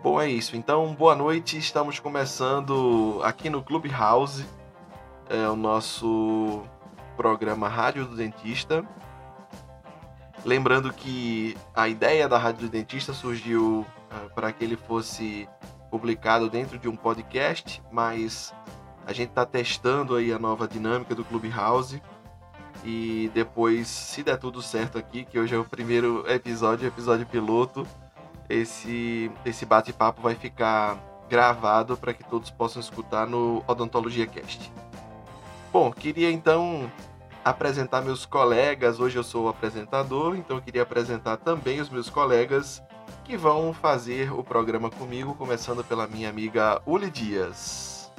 Bom, é isso. Então, boa noite. Estamos começando aqui no Clubhouse, é o nosso programa Rádio do Dentista. Lembrando que a ideia da Rádio do Dentista surgiu uh, para que ele fosse publicado dentro de um podcast, mas a gente está testando aí a nova dinâmica do Clubhouse e depois, se der tudo certo aqui, que hoje é o primeiro episódio, episódio piloto, esse, esse bate-papo vai ficar gravado para que todos possam escutar no Odontologia Cast. Bom, queria então apresentar meus colegas. Hoje eu sou o apresentador, então eu queria apresentar também os meus colegas que vão fazer o programa comigo, começando pela minha amiga Uli Dias.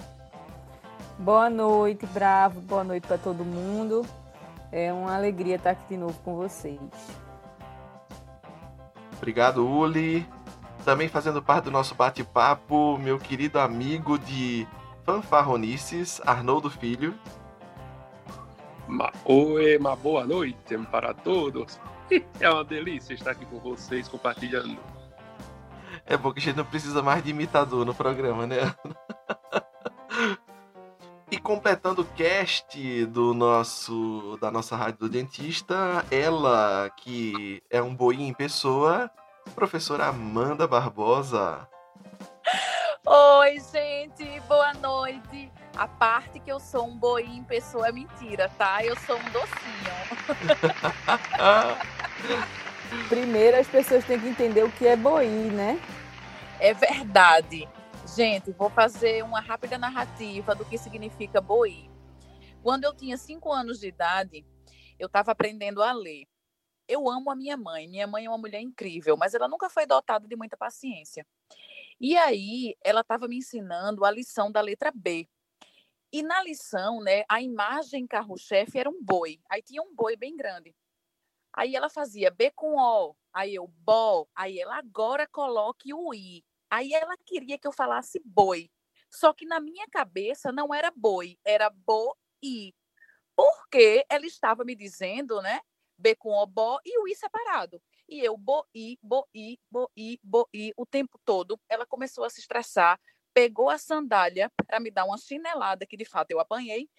Boa noite, Bravo. Boa noite para todo mundo. É uma alegria estar aqui de novo com vocês. Obrigado, Uli. Também fazendo parte do nosso bate-papo, meu querido amigo de fanfarronices, Arnoldo Filho. Ma Oi, uma boa noite para todos. É uma delícia estar aqui com vocês compartilhando. É bom que a gente não precisa mais de imitador no programa, né? E completando o cast do nosso da nossa rádio do dentista, ela que é um boi em pessoa, professora Amanda Barbosa. Oi, gente, boa noite. A parte que eu sou um boi em pessoa é mentira, tá? Eu sou um docinho. Primeiro as pessoas têm que entender o que é boi, né? É verdade. Gente, vou fazer uma rápida narrativa do que significa boi. Quando eu tinha cinco anos de idade, eu estava aprendendo a ler. Eu amo a minha mãe. Minha mãe é uma mulher incrível, mas ela nunca foi dotada de muita paciência. E aí, ela estava me ensinando a lição da letra B. E na lição, né, a imagem carro-chefe era um boi. Aí tinha um boi bem grande. Aí ela fazia B com O, aí eu bó, aí ela agora coloque o I. Aí ela queria que eu falasse boi. Só que na minha cabeça não era boi, era boi. Porque ela estava me dizendo, né? B com o bó e o i separado. E eu boi, boi, boi, boi o tempo todo. Ela começou a se estressar, pegou a sandália para me dar uma chinelada que de fato eu apanhei.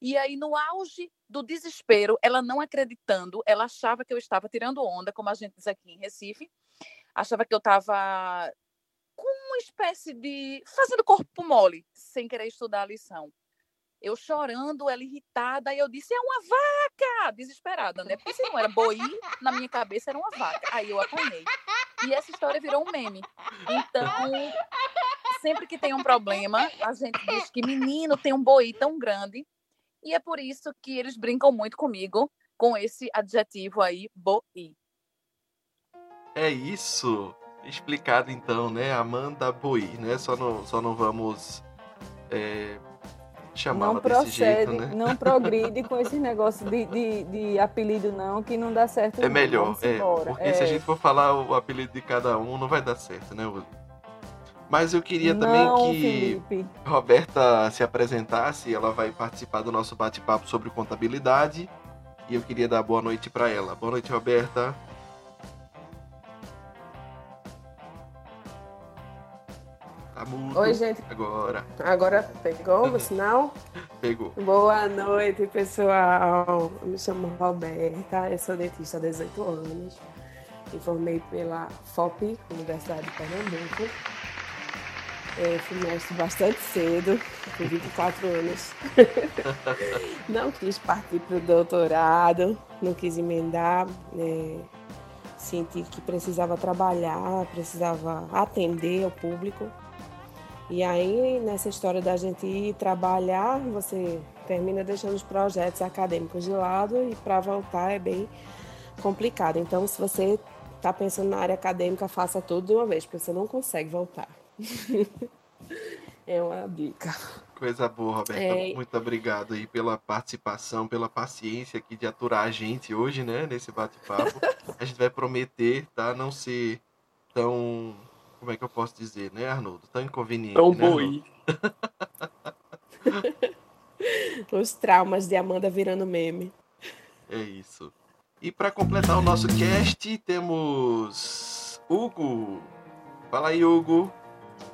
E aí no auge do desespero, ela não acreditando, ela achava que eu estava tirando onda, como a gente diz aqui em Recife. Achava que eu estava uma espécie de. fazendo corpo mole, sem querer estudar a lição. Eu chorando, ela irritada, e eu disse: é uma vaca! Desesperada, né? Porque se não era boi, na minha cabeça era uma vaca. Aí eu apanhei. E essa história virou um meme. Então, sempre que tem um problema, a gente diz que menino tem um boi tão grande. E é por isso que eles brincam muito comigo com esse adjetivo aí, boi. É isso explicado então, né? Amanda Boi, né? Só não, só não vamos é, chamá-la desse jeito, né? Não progride com esse negócio de, de, de, apelido não, que não dá certo. É melhor, é, porque é. se a gente for falar o apelido de cada um, não vai dar certo, né, Mas eu queria também não, que Felipe. Roberta se apresentasse, ela vai participar do nosso bate-papo sobre contabilidade. E eu queria dar boa noite para ela. Boa noite, Roberta. Tá mudo. Oi, gente. Agora. Agora pegou o sinal? Pegou. Boa noite, pessoal. Eu me chamo Roberta, eu sou dentista há 18 anos. Me formei pela FOP, Universidade de Pernambuco. Eu fui mestre bastante cedo, com 24 anos. não quis partir para o doutorado, não quis emendar. Né? Senti que precisava trabalhar, precisava atender ao público. E aí, nessa história da gente ir trabalhar, você termina deixando os projetos acadêmicos de lado e para voltar é bem complicado. Então, se você está pensando na área acadêmica, faça tudo de uma vez, porque você não consegue voltar. é uma dica. Coisa boa, Roberta. É... Muito obrigado aí pela participação, pela paciência aqui de aturar a gente hoje, né, nesse bate-papo. a gente vai prometer, tá, não ser tão como é que eu posso dizer, né, Arnoldo? Tão inconveniente. Tão né, boi. Os traumas de Amanda virando meme. É isso. E para completar o nosso cast, temos Hugo. Fala aí, Hugo.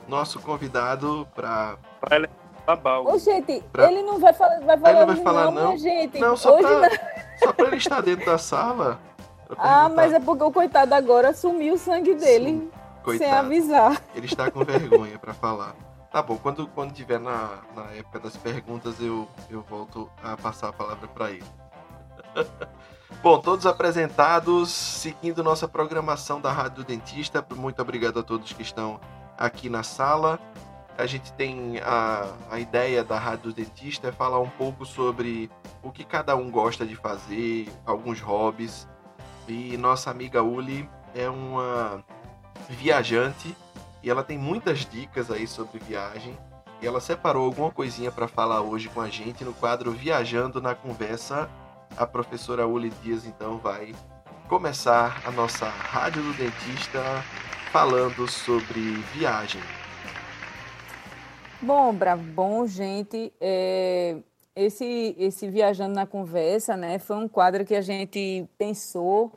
nosso convidado para. Pra ele Ô, gente, Pra- ele não vai falar, vai falar, Ele não vai falar, não, não? minha gente. Não, só hoje pra, não. só pra ele estar dentro da sala. Ah, mas é porque o coitado agora sumiu o sangue dele Sim, sem Coitado. avisar. Ele está com vergonha para falar. Tá bom, quando, quando tiver na, na época das perguntas, eu, eu volto a passar a palavra para ele. bom, todos apresentados, seguindo nossa programação da Rádio Dentista. Muito obrigado a todos que estão aqui na sala. A gente tem a, a ideia da Rádio Dentista é falar um pouco sobre o que cada um gosta de fazer, alguns hobbies. E nossa amiga Uli é uma viajante e ela tem muitas dicas aí sobre viagem. E ela separou alguma coisinha para falar hoje com a gente no quadro Viajando na Conversa. A professora Uli Dias então vai começar a nossa Rádio do Dentista falando sobre viagem. Bom, Bravo, bom, gente. é, esse, esse Viajando na Conversa, né, foi um quadro que a gente pensou,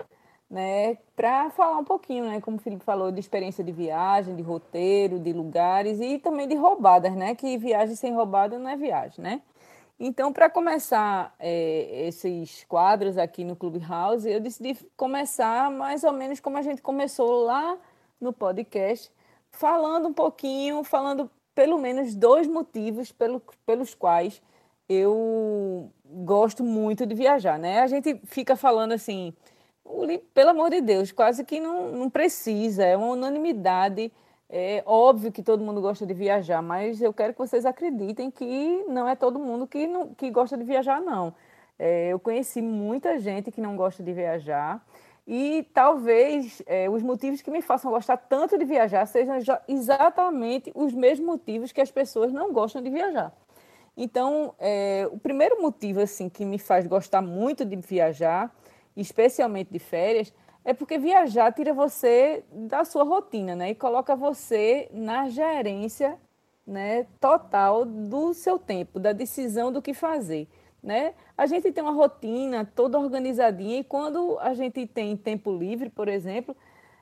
né, para falar um pouquinho, né, como o Felipe falou, de experiência de viagem, de roteiro, de lugares e também de roubadas, né, que viagem sem roubada não é viagem, né? Então, para começar é, esses quadros aqui no Clubhouse, eu decidi começar mais ou menos como a gente começou lá no podcast, falando um pouquinho, falando pelo menos dois motivos pelo, pelos quais eu gosto muito de viajar, né? A gente fica falando assim, "Uli, pelo amor de Deus, quase que não, não precisa, é uma unanimidade. É óbvio que todo mundo gosta de viajar, mas eu quero que vocês acreditem que não é todo mundo que, não, que gosta de viajar, não. É, eu conheci muita gente que não gosta de viajar e talvez é, os motivos que me façam gostar tanto de viajar sejam exatamente os mesmos motivos que as pessoas não gostam de viajar. Então, é, o primeiro motivo assim que me faz gostar muito de viajar, especialmente de férias, é porque viajar tira você da sua rotina, né? E coloca você na gerência, né, total do seu tempo, da decisão do que fazer, né? A gente tem uma rotina toda organizadinha e quando a gente tem tempo livre, por exemplo,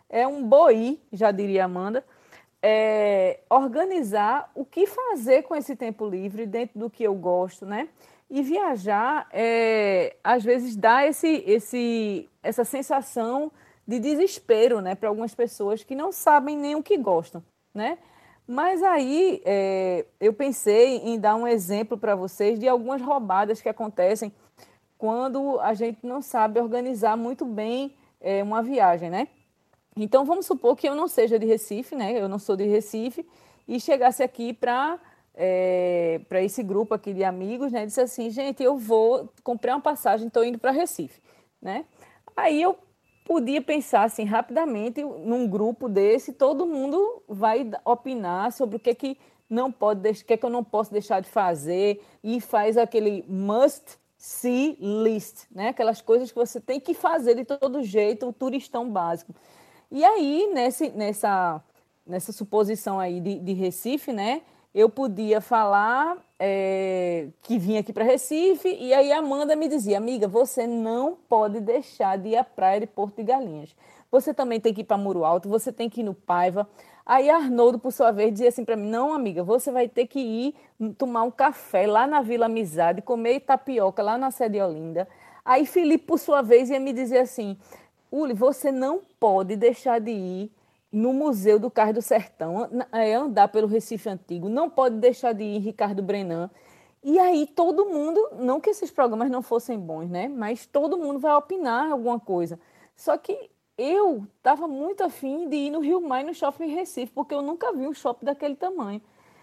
é um boi, já diria Amanda, é, organizar o que fazer com esse tempo livre dentro do que eu gosto, né? E viajar, é, às vezes, dá esse, esse, essa sensação de desespero, né? Para algumas pessoas que não sabem nem o que gostam, né? Mas aí é, eu pensei em dar um exemplo para vocês de algumas roubadas que acontecem quando a gente não sabe organizar muito bem é, uma viagem, né? Então vamos supor que eu não seja de Recife, né? Eu não sou de Recife e chegasse aqui para é, para esse grupo aqui de amigos, né? Disse assim, gente, eu vou comprar uma passagem, estou indo para Recife, né? Aí eu podia pensar assim rapidamente num grupo desse, todo mundo vai opinar sobre o que é que não pode, o que é que eu não posso deixar de fazer e faz aquele must see list, né? Aquelas coisas que você tem que fazer de todo jeito, o turistão básico. E aí nesse, nessa nessa suposição aí de, de Recife, né? Eu podia falar é, que vinha aqui para Recife e aí a Amanda me dizia, amiga, você não pode deixar de ir à praia de Porto de Galinhas. Você também tem que ir para Muro Alto, você tem que ir no Paiva. Aí Arnoldo, por sua vez, dizia assim para mim, não, amiga, você vai ter que ir tomar um café lá na Vila Amizade, comer tapioca lá na Sede Olinda. Aí Felipe, por sua vez, ia me dizer assim, Uli, você não pode deixar de ir no Museu do Cais do Sertão, é, andar pelo Recife Antigo, não pode deixar de ir Ricardo Brenan. E aí todo mundo, não que esses programas não fossem bons, né? Mas todo mundo vai opinar alguma coisa. Só que eu estava muito afim de ir no Rio Mar e no Shopping Recife, porque eu nunca vi um shopping daquele tamanho.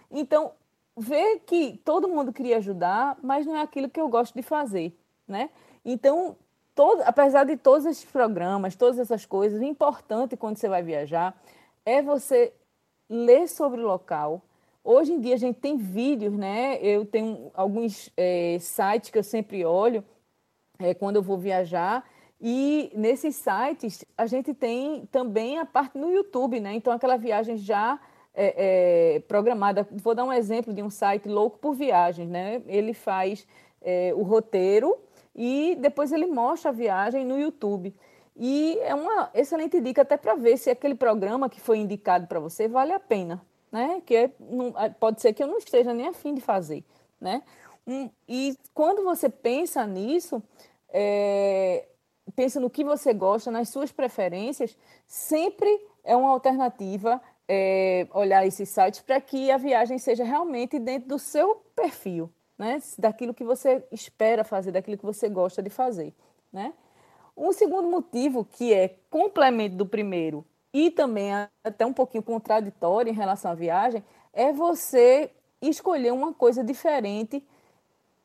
Então, ver que todo mundo queria ajudar, mas não é aquilo que eu gosto de fazer, né? Então, todo, apesar de todos esses programas, todas essas coisas, o importante quando você vai viajar é você ler sobre o local. Hoje em dia a gente tem vídeos, né? Eu tenho alguns é, sites que eu sempre olho é, quando eu vou viajar. E nesses sites a gente tem também a parte no YouTube, né? Então aquela viagem já é, é, programada. Vou dar um exemplo de um site louco por viagens, né? Ele faz é, o roteiro e depois ele mostra a viagem no YouTube. E é uma excelente dica até para ver se aquele programa que foi indicado para você vale a pena, né? Que é, não, pode ser que eu não esteja nem afim de fazer, né? Um, e quando você pensa nisso, é, pensa no que você gosta, nas suas preferências, sempre é uma alternativa é, olhar esses sites para que a viagem seja realmente dentro do seu perfil, né? daquilo que você espera fazer, daquilo que você gosta de fazer. Né? Um segundo motivo, que é complemento do primeiro e também até um pouquinho contraditório em relação à viagem, é você escolher uma coisa diferente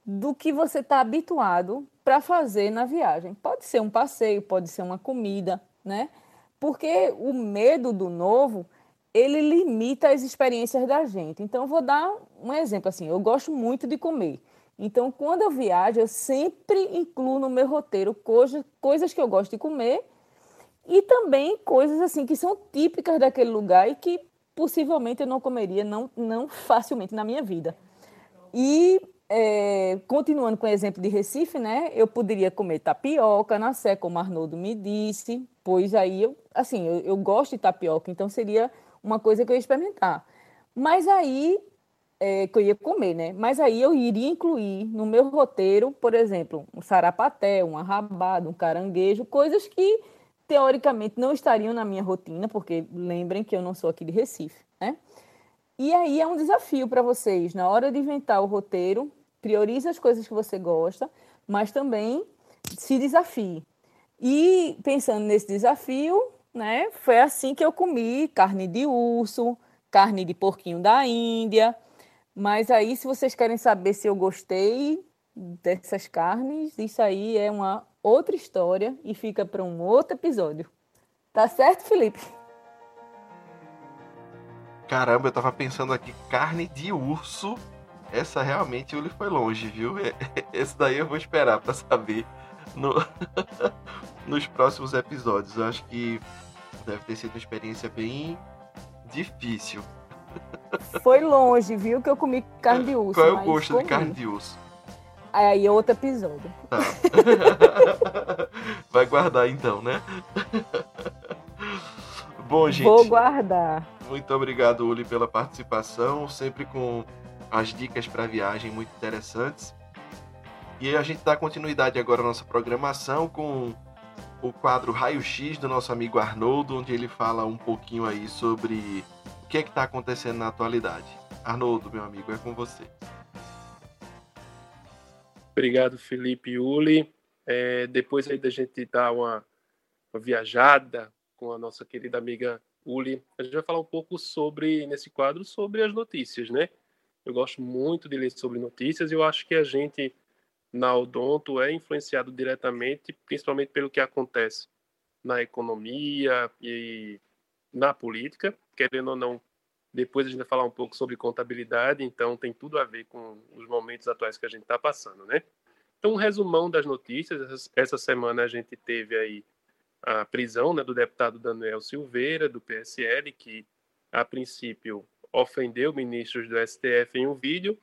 do que você está habituado para fazer na viagem. Pode ser um passeio, pode ser uma comida, né? Porque o medo do novo, ele limita as experiências da gente. Então, vou dar um exemplo assim. Eu gosto muito de comer. Então, quando eu viajo, eu sempre incluo no meu roteiro coisas, coisas que eu gosto de comer e também coisas assim que são típicas daquele lugar e que possivelmente eu não comeria não, não facilmente na minha vida. E é, continuando com o exemplo de Recife, né? Eu poderia comer tapioca na Sé, como Arnoldo me disse, pois aí eu, assim, eu, eu, gosto de tapioca, então seria uma coisa que eu ia experimentar. Mas aí é, que eu ia comer, né? Mas aí eu iria incluir no meu roteiro, por exemplo, um sarapaté, um arrabado, um caranguejo, coisas que teoricamente não estariam na minha rotina, porque lembrem que eu não sou aqui de Recife, né? E aí é um desafio para vocês, na hora de inventar o roteiro, priorize as coisas que você gosta, mas também se desafie. E pensando nesse desafio, né, foi assim que eu comi carne de urso, carne de porquinho da Índia. Mas aí, se vocês querem saber se eu gostei dessas carnes, isso aí é uma outra história e fica para um outro episódio. Tá certo, Felipe? Caramba, eu tava pensando aqui, carne de urso. Essa realmente ele foi longe, viu? Esse daí eu vou esperar para saber no... nos próximos episódios. Eu acho que deve ter sido uma experiência bem difícil. Foi longe, viu? Que eu comi carne de urso. Qual é o gosto comi. de carne de urso? Aí é outro episódio. Tá. Vai guardar então, né? Bom, gente. Vou guardar. Muito obrigado, Uli, pela participação, sempre com as dicas para viagem muito interessantes. E a gente dá continuidade agora à nossa programação com o quadro Raio X do nosso amigo Arnoldo, onde ele fala um pouquinho aí sobre o que é que está acontecendo na atualidade. Arnoldo, meu amigo, é com você. Obrigado, Felipe Uli. É, depois aí da gente dar uma, uma viajada com a nossa querida amiga Uli, a gente vai falar um pouco sobre, nesse quadro, sobre as notícias, né? Eu gosto muito de ler sobre notícias e eu acho que a gente, na Odonto, é influenciado diretamente, principalmente pelo que acontece na economia e na política, querendo ou não. Depois a gente vai falar um pouco sobre contabilidade, então tem tudo a ver com os momentos atuais que a gente está passando, né? Então, um resumão das notícias. Essa semana a gente teve aí a prisão né, do deputado Daniel Silveira, do PSL, que a princípio ofendeu ministros do STF em um vídeo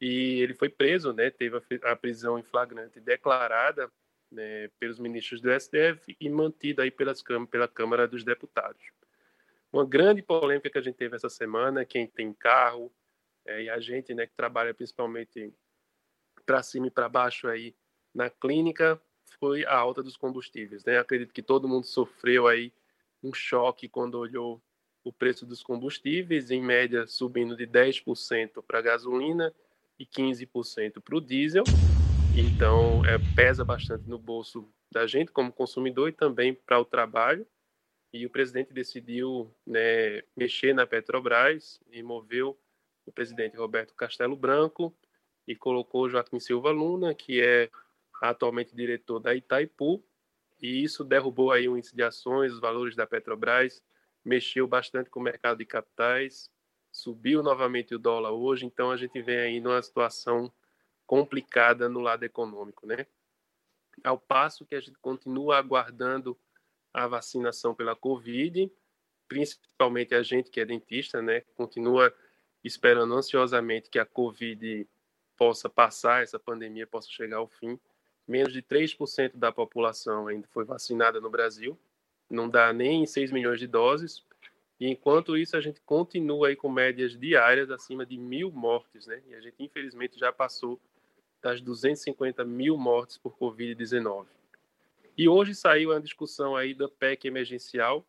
e ele foi preso, né, teve a prisão em flagrante declarada né, pelos ministros do STF e mantida aí pelas, pela Câmara dos Deputados. Uma grande polêmica que a gente teve essa semana, quem tem carro é, e a gente né, que trabalha principalmente para cima e para baixo aí na clínica, foi a alta dos combustíveis. Né? Acredito que todo mundo sofreu aí um choque quando olhou o preço dos combustíveis, em média subindo de 10% para a gasolina e 15% para o diesel. Então, é, pesa bastante no bolso da gente como consumidor e também para o trabalho. E o presidente decidiu né, mexer na Petrobras e moveu o presidente Roberto Castelo Branco e colocou Joaquim Silva Luna, que é atualmente diretor da Itaipu, e isso derrubou aí o índice de ações, os valores da Petrobras, mexeu bastante com o mercado de capitais, subiu novamente o dólar hoje, então a gente vem aí numa situação complicada no lado econômico, né? Ao passo que a gente continua aguardando a vacinação pela Covid, principalmente a gente que é dentista, né? Continua esperando ansiosamente que a Covid possa passar, essa pandemia possa chegar ao fim menos de 3% da população ainda foi vacinada no Brasil, não dá nem 6 milhões de doses, E enquanto isso, a gente continua aí com médias diárias acima de mil mortes, né? E a gente, infelizmente, já passou das 250 mil mortes por Covid-19. E hoje saiu a discussão aí da PEC emergencial,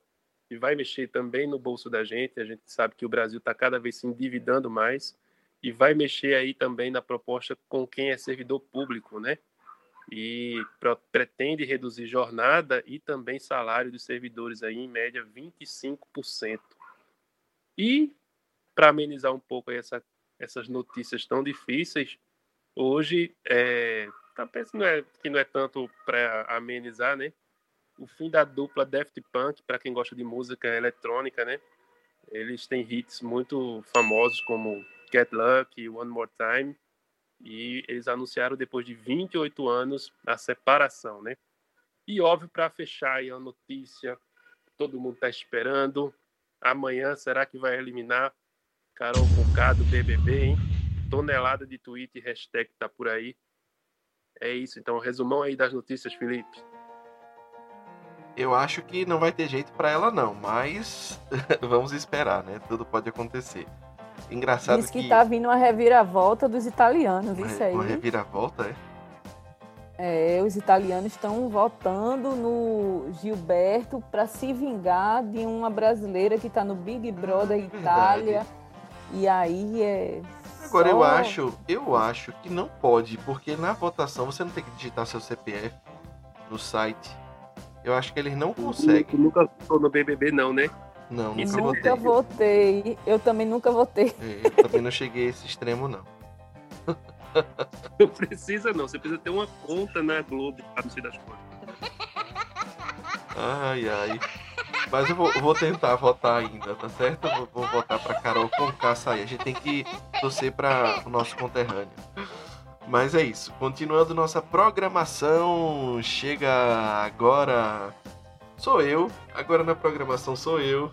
que vai mexer também no bolso da gente. A gente sabe que o Brasil está cada vez se endividando mais e vai mexer aí também na proposta com quem é servidor público, né? E pretende reduzir jornada e também salário dos servidores aí em média 25%. E para amenizar um pouco essa, essas notícias tão difíceis, hoje é, tá pensando é, que não é tanto para amenizar, né? O fim da dupla Daft Punk, para quem gosta de música eletrônica, né? Eles têm hits muito famosos como Get Lucky, One More Time, e eles anunciaram depois de 28 anos a separação, né? E óbvio para fechar aí a notícia, todo mundo está esperando. Amanhã será que vai eliminar Carol Conká do BBB, hein? Tonelada de tweet e hashtag tá por aí. É isso, então, resumão aí das notícias, Felipe. Eu acho que não vai ter jeito para ela não, mas vamos esperar, né? Tudo pode acontecer. Engraçado Diz que, que tá vindo uma reviravolta dos italianos, isso aí. Uma reviravolta, é? É, os italianos estão votando no Gilberto para se vingar de uma brasileira que está no Big Brother ah, Itália. E aí é Agora Só... eu acho, eu acho que não pode, porque na votação você não tem que digitar seu CPF no site. Eu acho que eles não conseguem. Tu nunca votou no BBB não, né? Não, nunca, nunca votei. votei. Eu também nunca votei. É, eu também não cheguei a esse extremo não. Não precisa não, você precisa ter uma conta na Globo, não sei das coisas. Ai, ai. Mas eu vou, vou, tentar votar ainda, tá certo? Vou, vou votar pra Carol Conká sair. A gente tem que torcer para o nosso conterrâneo. Mas é isso. Continuando nossa programação, chega agora. Sou eu. Agora na programação sou eu.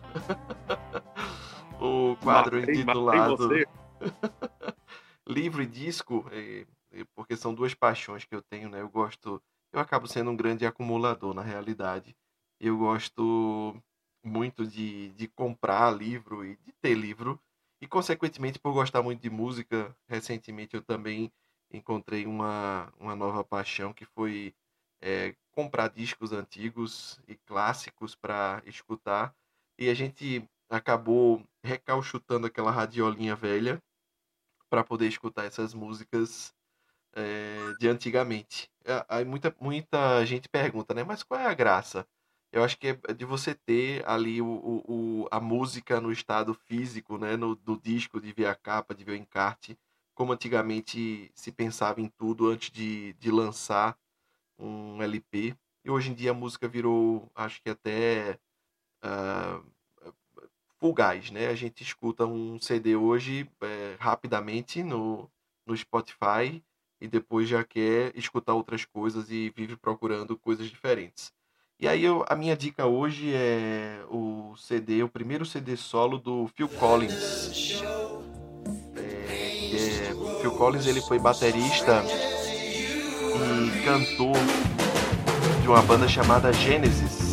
o quadro matei, intitulado matei Livro e Disco, é, é, porque são duas paixões que eu tenho, né? Eu gosto. Eu acabo sendo um grande acumulador na realidade. Eu gosto muito de, de comprar livro e de ter livro. E, consequentemente, por gostar muito de música, recentemente eu também encontrei uma, uma nova paixão que foi é, comprar discos antigos e clássicos para escutar. E a gente acabou recalchutando aquela radiolinha velha para poder escutar essas músicas é, de antigamente. Aí muita, muita gente pergunta, né? Mas qual é a graça? Eu acho que é de você ter ali o, o, a música no estado físico, né? No, do disco, de ver a capa, de ver o encarte, como antigamente se pensava em tudo antes de, de lançar um LP. E hoje em dia a música virou, acho que até uh, fugaz, né? A gente escuta um CD hoje é, rapidamente no, no Spotify e depois já quer escutar outras coisas e vive procurando coisas diferentes. E aí eu, a minha dica hoje é o CD, o primeiro CD solo do Phil Collins. É, é, Phil Collins ele foi baterista e cantor de uma banda chamada Genesis.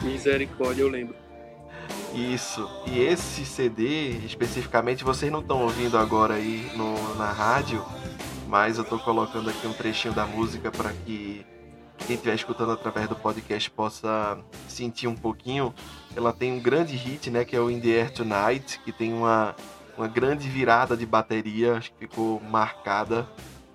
Misericórdia, eu lembro. Isso. E esse CD, especificamente, vocês não estão ouvindo agora aí no, na rádio, mas eu tô colocando aqui um trechinho da música para que quem estiver escutando através do podcast possa sentir um pouquinho. Ela tem um grande hit, né, que é o In the Air Tonight, que tem uma, uma grande virada de bateria, acho que ficou marcada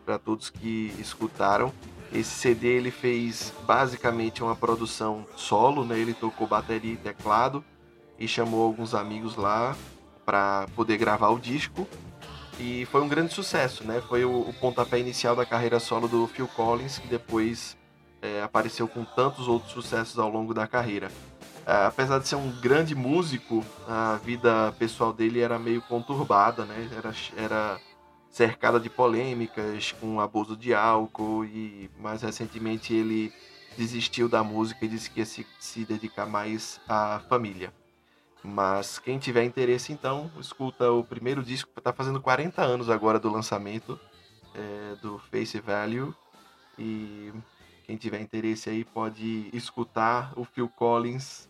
para todos que escutaram. Esse CD ele fez basicamente uma produção solo, né? Ele tocou bateria e teclado e chamou alguns amigos lá para poder gravar o disco. E foi um grande sucesso, né? Foi o, o pontapé inicial da carreira solo do Phil Collins, que depois é, apareceu com tantos outros sucessos ao longo da carreira. É, apesar de ser um grande músico, a vida pessoal dele era meio conturbada, né? Era, era cercada de polêmicas com abuso de álcool e mais recentemente ele desistiu da música e disse que ia se, se dedicar mais à família. Mas quem tiver interesse, então, escuta o primeiro disco, está fazendo 40 anos agora do lançamento é, do Face Value. E quem tiver interesse aí pode escutar o Phil Collins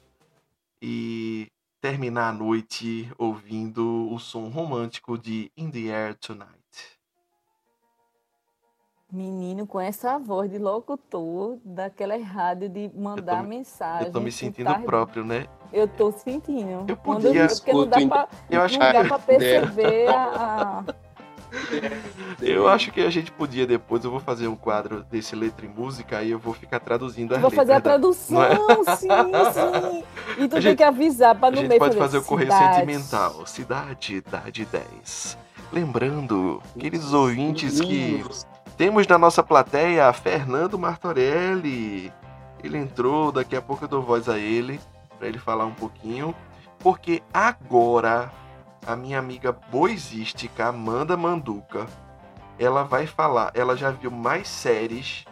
e terminar a noite ouvindo o som romântico de In the Air Tonight. Menino, com essa voz de locutor, daquela rádio de mandar eu tô, mensagem. Eu tô me sentindo tá... próprio, né? Eu tô sentindo. Eu podia. Eu, porque não dá pra, eu acho não dá pra perceber a... Eu acho que a gente podia depois, eu vou fazer um quadro desse letra e música e eu vou ficar traduzindo as Vou fazer a da... tradução, é? sim, sim. E tu a tem gente, que avisar para no meio. A gente pode fazer o correio sentimental. Cidade, idade 10. Lembrando, aqueles ouvintes que temos na nossa plateia Fernando Martorelli. Ele entrou, daqui a pouco eu dou voz a ele para ele falar um pouquinho, porque agora a minha amiga boisística Amanda Manduca, ela vai falar, ela já viu mais séries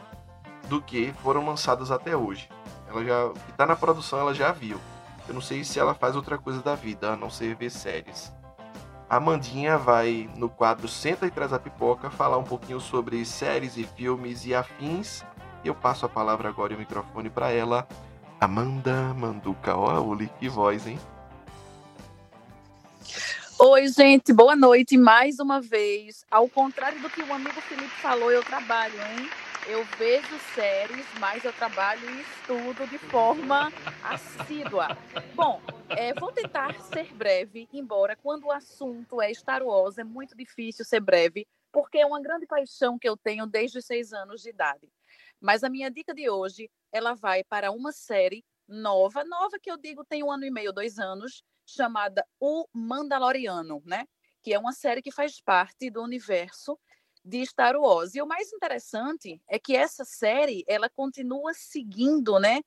do que foram lançadas até hoje. Ela já, que tá na produção, ela já viu. Eu não sei se ela faz outra coisa da vida, a não ser ver séries. A Mandinha vai, no quadro Senta e Traz a Pipoca, falar um pouquinho sobre séries e filmes e afins. Eu passo a palavra agora e o microfone para ela. Amanda Manduca. Uli, que voz, hein? Oi, gente, boa noite mais uma vez. Ao contrário do que o amigo Felipe falou, eu trabalho, hein? Eu vejo séries, mas eu trabalho e estudo de forma assídua. Bom, é, vou tentar ser breve, embora quando o assunto é Star Wars é muito difícil ser breve, porque é uma grande paixão que eu tenho desde os seis anos de idade. Mas a minha dica de hoje, ela vai para uma série nova, nova que eu digo tem um ano e meio, dois anos, chamada O Mandaloriano, né? Que é uma série que faz parte do universo de Star Wars. E o mais interessante é que essa série, ela continua seguindo, né,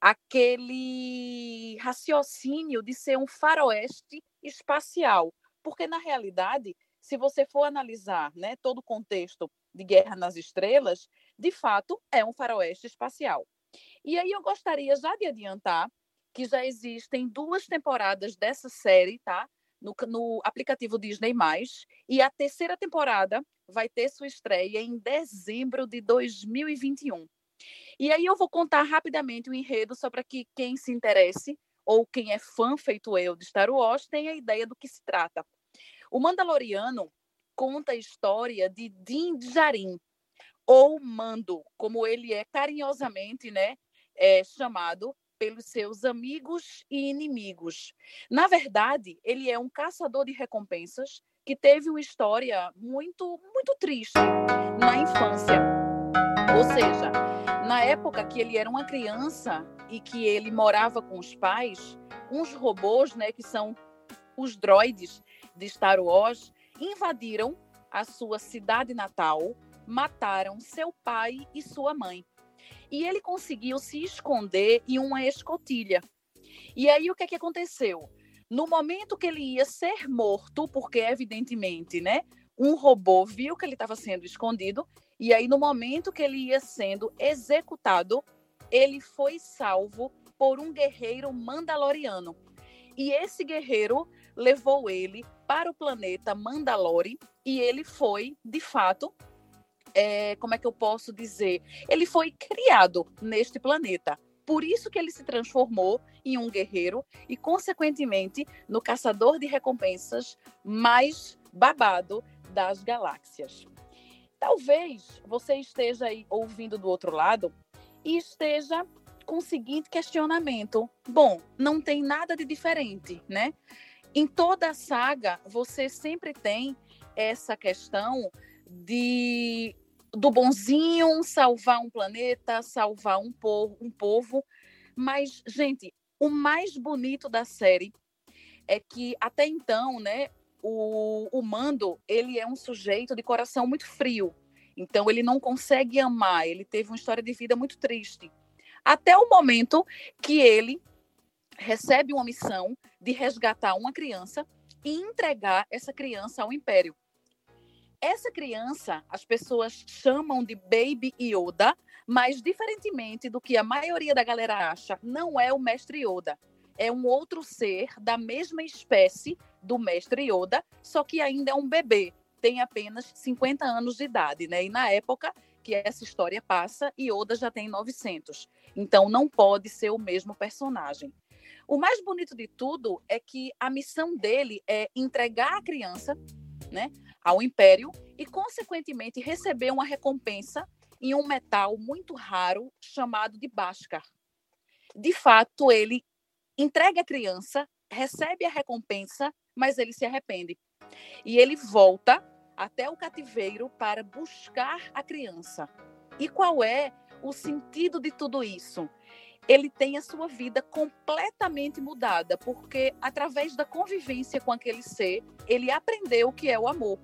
aquele raciocínio de ser um faroeste espacial, porque na realidade, se você for analisar, né, todo o contexto de Guerra nas Estrelas, de fato é um faroeste espacial. E aí eu gostaria já de adiantar que já existem duas temporadas dessa série, tá? No, no aplicativo Disney+, e a terceira temporada vai ter sua estreia em dezembro de 2021. E aí eu vou contar rapidamente o enredo só para que quem se interesse ou quem é fã feito eu de Star Wars tenha ideia do que se trata. O Mandaloriano conta a história de Din Djarin, ou Mando, como ele é carinhosamente né, é, chamado pelos seus amigos e inimigos. Na verdade, ele é um caçador de recompensas que teve uma história muito, muito triste na infância. Ou seja, na época que ele era uma criança e que ele morava com os pais, uns robôs, né, que são os droids de Star Wars, invadiram a sua cidade natal, mataram seu pai e sua mãe e ele conseguiu se esconder em uma escotilha. E aí o que é que aconteceu? No momento que ele ia ser morto, porque evidentemente, né, um robô viu que ele estava sendo escondido, e aí no momento que ele ia sendo executado, ele foi salvo por um guerreiro mandaloriano. E esse guerreiro levou ele para o planeta Mandalore e ele foi, de fato, é, como é que eu posso dizer? Ele foi criado neste planeta. Por isso que ele se transformou em um guerreiro e, consequentemente, no caçador de recompensas mais babado das galáxias. Talvez você esteja aí ouvindo do outro lado e esteja com o seguinte questionamento: bom, não tem nada de diferente, né? Em toda a saga, você sempre tem essa questão de do bonzinho, salvar um planeta, salvar um povo, um povo. Mas, gente, o mais bonito da série é que até então, né, o, o Mando, ele é um sujeito de coração muito frio. Então ele não consegue amar, ele teve uma história de vida muito triste. Até o momento que ele recebe uma missão de resgatar uma criança e entregar essa criança ao Império. Essa criança, as pessoas chamam de Baby Yoda, mas diferentemente do que a maioria da galera acha, não é o mestre Yoda. É um outro ser da mesma espécie do mestre Yoda, só que ainda é um bebê, tem apenas 50 anos de idade, né? E na época que essa história passa e Oda já tem 900. Então não pode ser o mesmo personagem. O mais bonito de tudo é que a missão dele é entregar a criança, né, ao império e consequentemente receber uma recompensa em um metal muito raro chamado de Bhaskar. De fato, ele entrega a criança, recebe a recompensa, mas ele se arrepende. E ele volta até o cativeiro para buscar a criança. E qual é o sentido de tudo isso? Ele tem a sua vida completamente mudada, porque através da convivência com aquele ser, ele aprendeu o que é o amor.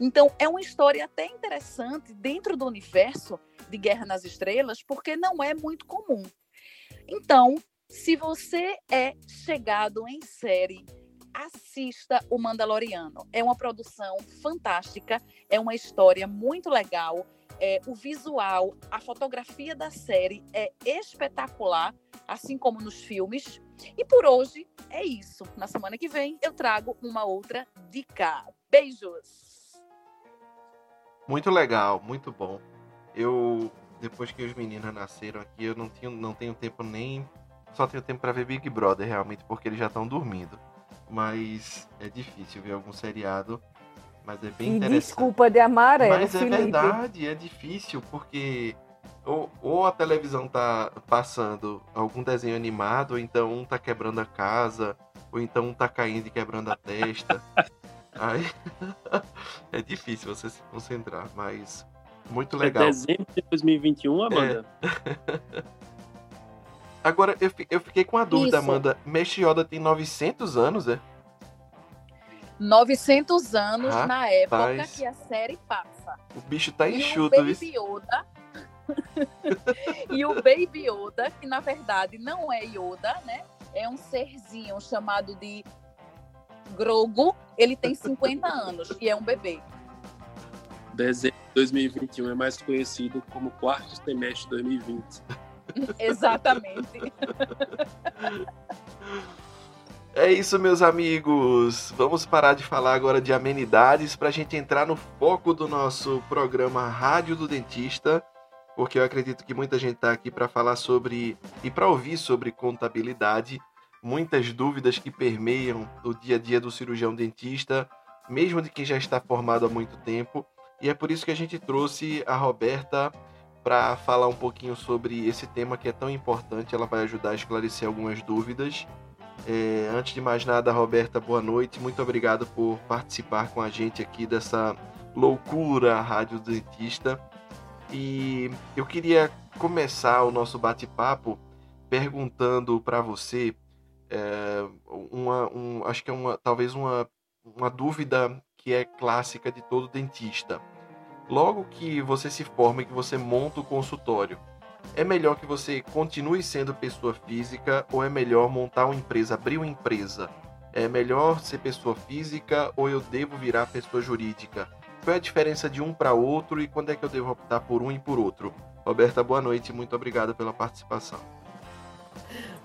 Então, é uma história até interessante dentro do universo de Guerra nas Estrelas, porque não é muito comum. Então, se você é chegado em série assista O Mandaloriano. É uma produção fantástica, é uma história muito legal. É, o visual, a fotografia da série é espetacular, assim como nos filmes. E por hoje é isso. Na semana que vem eu trago uma outra dica. Beijos! Muito legal, muito bom. Eu, depois que os meninos nasceram aqui, eu não, tinha, não tenho tempo nem. Só tenho tempo para ver Big Brother, realmente, porque eles já estão dormindo mas é difícil ver algum seriado. Mas é bem e interessante. Desculpa de amarelo. Mas é verdade, é difícil, porque ou, ou, a televisão tá passando algum desenho animado, ou então um tá quebrando a casa, ou então um tá caindo e quebrando a testa. Aí é difícil você se concentrar, mas muito é legal. É dezembro de 2021, Amanda? É. Agora, eu, eu fiquei com a dúvida, Isso. Amanda. Yoda tem 900 anos, é? 900 anos Rapaz. na época que a série passa. O bicho tá enxuto, e o Baby Yoda... e o Baby Yoda, que na verdade não é Yoda, né? É um serzinho chamado de Grogu. Ele tem 50 anos e é um bebê. Dezembro de 2021 é mais conhecido como quarto semestre 2020. Exatamente. É isso, meus amigos. Vamos parar de falar agora de amenidades para a gente entrar no foco do nosso programa Rádio do Dentista, porque eu acredito que muita gente está aqui para falar sobre e para ouvir sobre contabilidade, muitas dúvidas que permeiam o dia a dia do cirurgião dentista, mesmo de quem já está formado há muito tempo. E é por isso que a gente trouxe a Roberta para falar um pouquinho sobre esse tema que é tão importante. Ela vai ajudar a esclarecer algumas dúvidas. É, antes de mais nada, Roberta, boa noite. Muito obrigado por participar com a gente aqui dessa loucura Rádio Dentista. E eu queria começar o nosso bate-papo perguntando para você é, uma, um, acho que é uma, talvez uma, uma dúvida que é clássica de todo dentista logo que você se forma e que você monta o consultório, é melhor que você continue sendo pessoa física ou é melhor montar uma empresa, abrir uma empresa? É melhor ser pessoa física ou eu devo virar pessoa jurídica? Qual é a diferença de um para outro e quando é que eu devo optar por um e por outro? Roberta, boa noite e muito obrigado pela participação.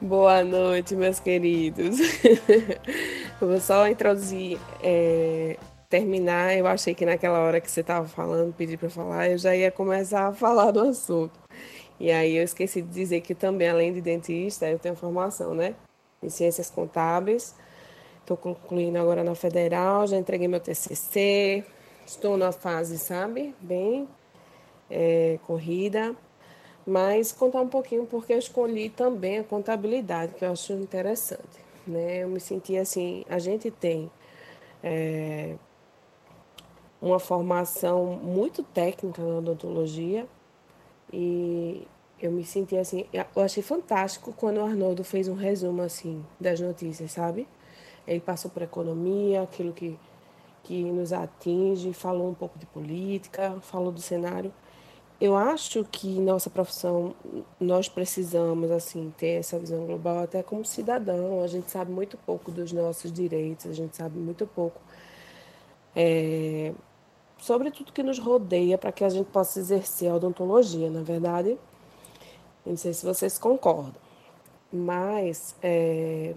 Boa noite, meus queridos. eu vou só introduzir é, terminar, eu achei que naquela hora que você estava falando, pedi para falar, eu já ia começar a falar do assunto. E aí eu esqueci de dizer que também, além de dentista, eu tenho formação, né? Em ciências contábeis. Estou concluindo agora na federal, já entreguei meu TCC. Estou na fase, sabe, bem é, corrida. Mas contar um pouquinho porque eu escolhi também a contabilidade, que eu acho interessante. Né? Eu me senti assim, a gente tem é, uma formação muito técnica na odontologia e eu me senti assim, eu achei fantástico quando o Arnoldo fez um resumo assim das notícias, sabe? Ele passou por economia, aquilo que que nos atinge, falou um pouco de política, falou do cenário. Eu acho que nossa profissão nós precisamos assim ter essa visão global até como cidadão. A gente sabe muito pouco dos nossos direitos, a gente sabe muito pouco é, sobre tudo que nos rodeia para que a gente possa exercer a odontologia, na é verdade. Não sei se vocês concordam, mas é,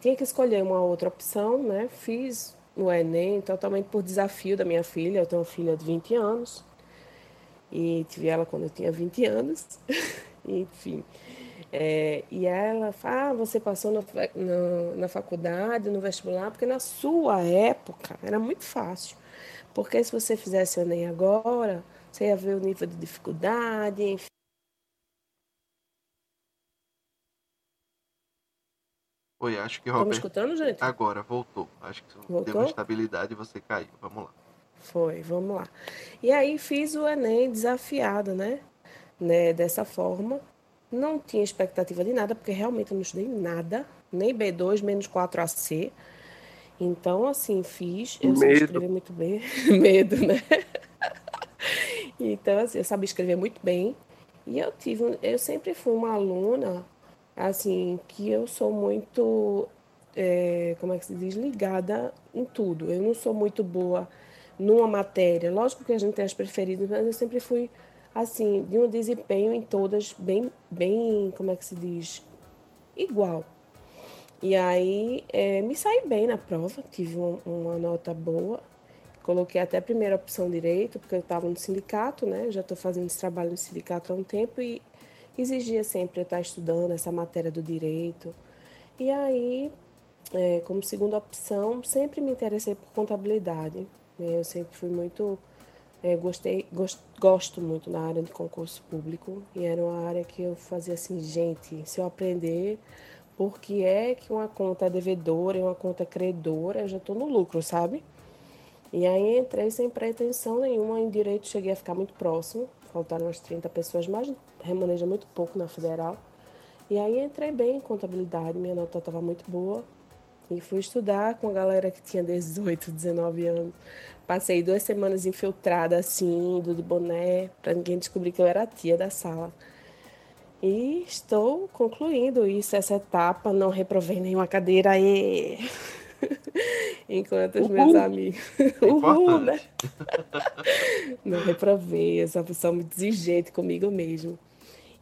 tinha que escolher uma outra opção, né? Fiz o Enem totalmente por desafio da minha filha, eu tenho uma filha de 20 anos. E tive ela quando eu tinha 20 anos. Enfim. É, e ela fala, ah, você passou no, no, na faculdade, no vestibular, porque na sua época era muito fácil. Porque se você fizesse o Enem agora, você ia ver o nível de dificuldade, enfim. Oi, acho que Robert... Estamos escutando, gente? Agora, voltou. Acho que voltou? deu uma estabilidade e você caiu. Vamos lá. Foi, vamos lá. E aí fiz o Enem desafiado, né? né? Dessa forma. Não tinha expectativa de nada, porque realmente eu não estudei nada. Nem B2, menos 4AC. Então, assim, fiz. Eu sabia escrever muito bem. Medo, né? então, assim, eu sabia escrever muito bem. E eu tive, eu sempre fui uma aluna assim, que eu sou muito, é, como é que se diz, ligada em tudo. Eu não sou muito boa numa matéria. Lógico que a gente tem as preferidas, mas eu sempre fui, assim, de um desempenho em todas bem, bem, como é que se diz, igual. E aí é, me saí bem na prova, tive uma, uma nota boa. Coloquei até a primeira opção direito, porque eu estava no sindicato, né? já estou fazendo esse trabalho no sindicato há um tempo e exigia sempre eu estar estudando essa matéria do direito. E aí, é, como segunda opção, sempre me interessei por contabilidade. Né? Eu sempre fui muito. É, gostei, gost, gosto muito da área de concurso público e era uma área que eu fazia assim, gente, se eu aprender por que é que uma conta é devedora e uma conta é credora, eu já estou no lucro, sabe? E aí entrei sem pretensão nenhuma em direito, cheguei a ficar muito próximo, faltaram umas 30 pessoas, mas remaneja muito pouco na federal. E aí entrei bem em contabilidade, minha nota estava muito boa. E fui estudar com a galera que tinha 18, 19 anos. Passei duas semanas infiltrada assim, indo de boné, para ninguém descobrir que eu era a tia da sala. E estou concluindo isso, essa etapa. Não reprovei nenhuma cadeira aí. Enquanto os meus amigos. Uhul, né? Não reprovei, uma pessoa muito exigente comigo mesmo.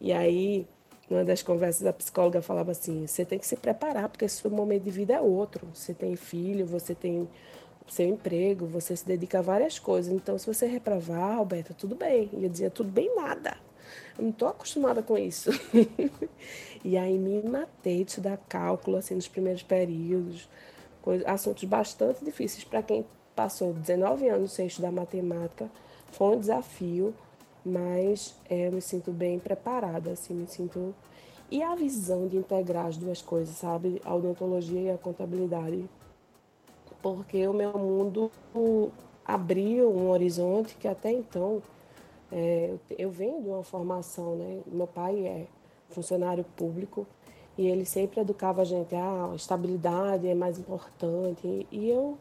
E aí, numa das conversas, a psicóloga falava assim: você tem que se preparar, porque seu momento de vida é outro. Você tem filho, você tem seu emprego, você se dedica a várias coisas. Então, se você reprovar, Roberta, tudo bem. E eu dizia: tudo bem, nada. Eu não estou acostumada com isso. e aí me matei de estudar cálculo assim, nos primeiros períodos. Coisa, assuntos bastante difíceis para quem passou 19 anos sem estudar matemática. Foi um desafio mas é, eu me sinto bem preparada, assim, me sinto. E a visão de integrar as duas coisas, sabe? A odontologia e a contabilidade. Porque o meu mundo abriu um horizonte que até então é, eu venho de uma formação, né? Meu pai é funcionário público e ele sempre educava a gente, ah, a estabilidade é mais importante. E eu,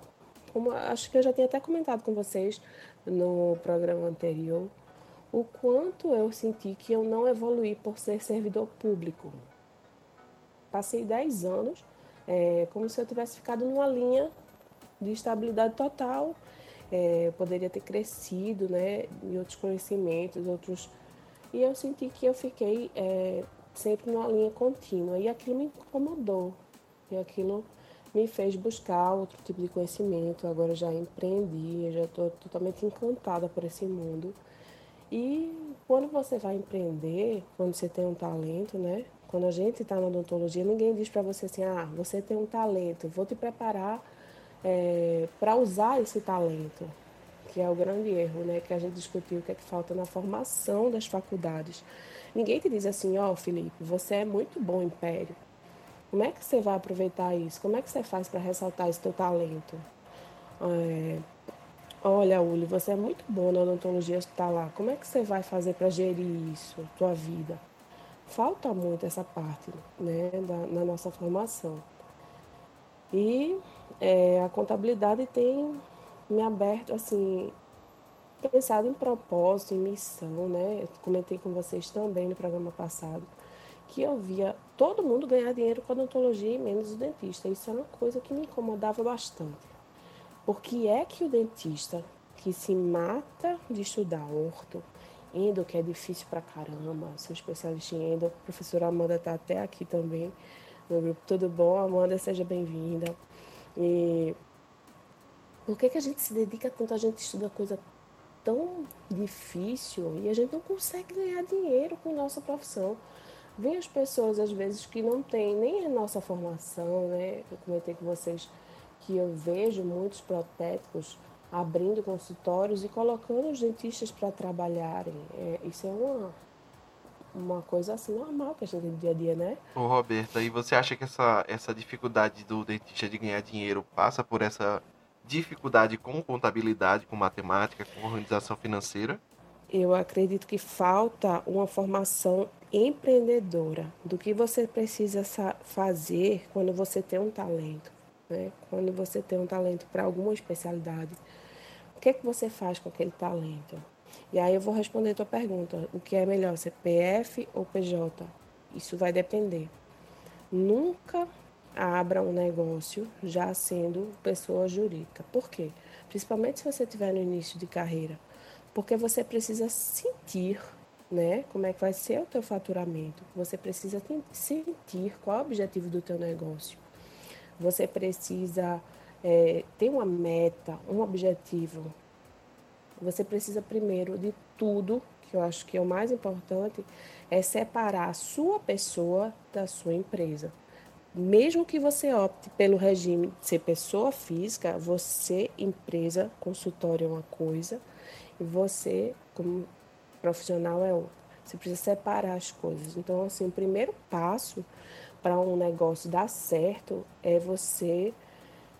como, acho que eu já tinha até comentado com vocês no programa anterior, o quanto eu senti que eu não evoluí por ser servidor público. Passei 10 anos é, como se eu tivesse ficado numa linha de estabilidade total. É, eu poderia ter crescido né, em outros conhecimentos, outros. E eu senti que eu fiquei é, sempre numa linha contínua. E aquilo me incomodou. E aquilo me fez buscar outro tipo de conhecimento. Agora já empreendi, já estou totalmente encantada por esse mundo. E quando você vai empreender, quando você tem um talento, né? Quando a gente está na odontologia, ninguém diz para você assim, ah, você tem um talento, vou te preparar é, para usar esse talento, que é o grande erro, né? Que a gente discutiu o que é que falta na formação das faculdades. Ninguém te diz assim, ó, oh, Felipe, você é muito bom pele. Como é que você vai aproveitar isso? Como é que você faz para ressaltar esse teu talento? É, Olha, Uli, você é muito bom na odontologia está lá. Como é que você vai fazer para gerir isso, tua vida? Falta muito essa parte, né, da, na nossa formação. E é, a contabilidade tem me aberto, assim, pensado em propósito, em missão, né? Eu comentei com vocês também no programa passado que eu via todo mundo ganhar dinheiro com odontologia e menos o dentista. Isso é uma coisa que me incomodava bastante. Por que é que o dentista que se mata de estudar orto, endo, que é difícil pra caramba, sou especialista em endo, a professora Amanda está até aqui também no grupo. Tudo bom? Amanda, seja bem-vinda. E por que, que a gente se dedica tanto? A gente estuda coisa tão difícil e a gente não consegue ganhar dinheiro com nossa profissão. Vem as pessoas, às vezes, que não têm nem a nossa formação, né? Eu comentei com vocês que eu vejo muitos protéticos abrindo consultórios e colocando os dentistas para trabalharem. É, isso é uma, uma coisa assim normal que a gente tem no dia a dia, né? Ô, Roberta, e você acha que essa, essa dificuldade do dentista de ganhar dinheiro passa por essa dificuldade com contabilidade, com matemática, com organização financeira? Eu acredito que falta uma formação empreendedora do que você precisa fazer quando você tem um talento, né? Quando você tem um talento para alguma especialidade, o que é que você faz com aquele talento? E aí eu vou responder a tua pergunta, o que é melhor, CPF ou PJ? Isso vai depender. Nunca abra um negócio já sendo pessoa jurídica. Por quê? Principalmente se você estiver no início de carreira. Porque você precisa sentir né, como é que vai ser o teu faturamento. Você precisa sentir qual é o objetivo do teu negócio. Você precisa é, ter uma meta, um objetivo. Você precisa primeiro de tudo, que eu acho que é o mais importante, é separar a sua pessoa da sua empresa mesmo que você opte pelo regime de ser pessoa física, você, empresa, consultório é uma coisa, e você, como profissional, é outra. Você precisa separar as coisas. Então, assim, o primeiro passo para um negócio dar certo é você.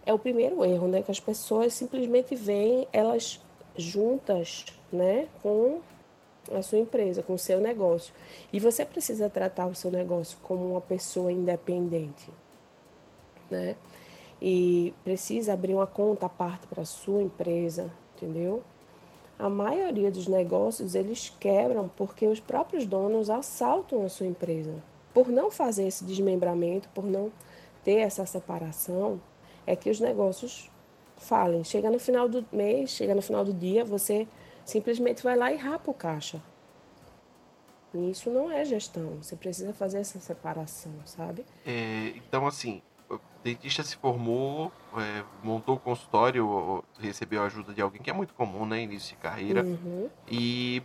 É o primeiro erro, né? Que as pessoas simplesmente veem elas juntas, né? Com a sua empresa, com o seu negócio. E você precisa tratar o seu negócio como uma pessoa independente, né? E precisa abrir uma conta à parte para a sua empresa, entendeu? A maioria dos negócios eles quebram porque os próprios donos assaltam a sua empresa. Por não fazer esse desmembramento, por não ter essa separação, é que os negócios falem. Chega no final do mês, chega no final do dia, você simplesmente vai lá e rapa o caixa. E isso não é gestão. Você precisa fazer essa separação, sabe? É, então, assim, o dentista se formou, é, montou o consultório, recebeu a ajuda de alguém, que é muito comum, né? Início de carreira. Uhum. E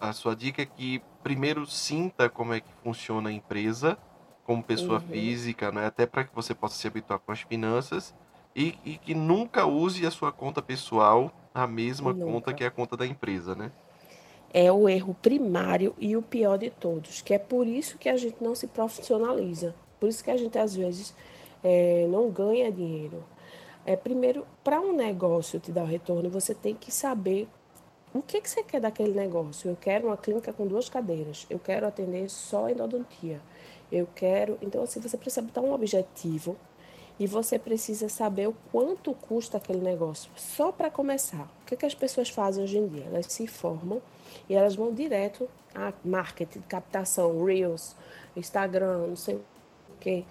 a sua dica é que primeiro sinta como é que funciona a empresa como pessoa uhum. física, né? Até para que você possa se habituar com as finanças. E, e que nunca use a sua conta pessoal a mesma Nunca. conta que é a conta da empresa, né? É o erro primário e o pior de todos, que é por isso que a gente não se profissionaliza, por isso que a gente às vezes é, não ganha dinheiro. É primeiro para um negócio te dar o retorno, você tem que saber o que, que você quer daquele negócio. Eu quero uma clínica com duas cadeiras, eu quero atender só endodontia, eu quero. Então assim você precisa botar um objetivo e você precisa saber o quanto custa aquele negócio. Só para começar, o que, que as pessoas fazem hoje em dia? Elas se formam e elas vão direto a marketing, captação, Reels, Instagram, não sei o quê.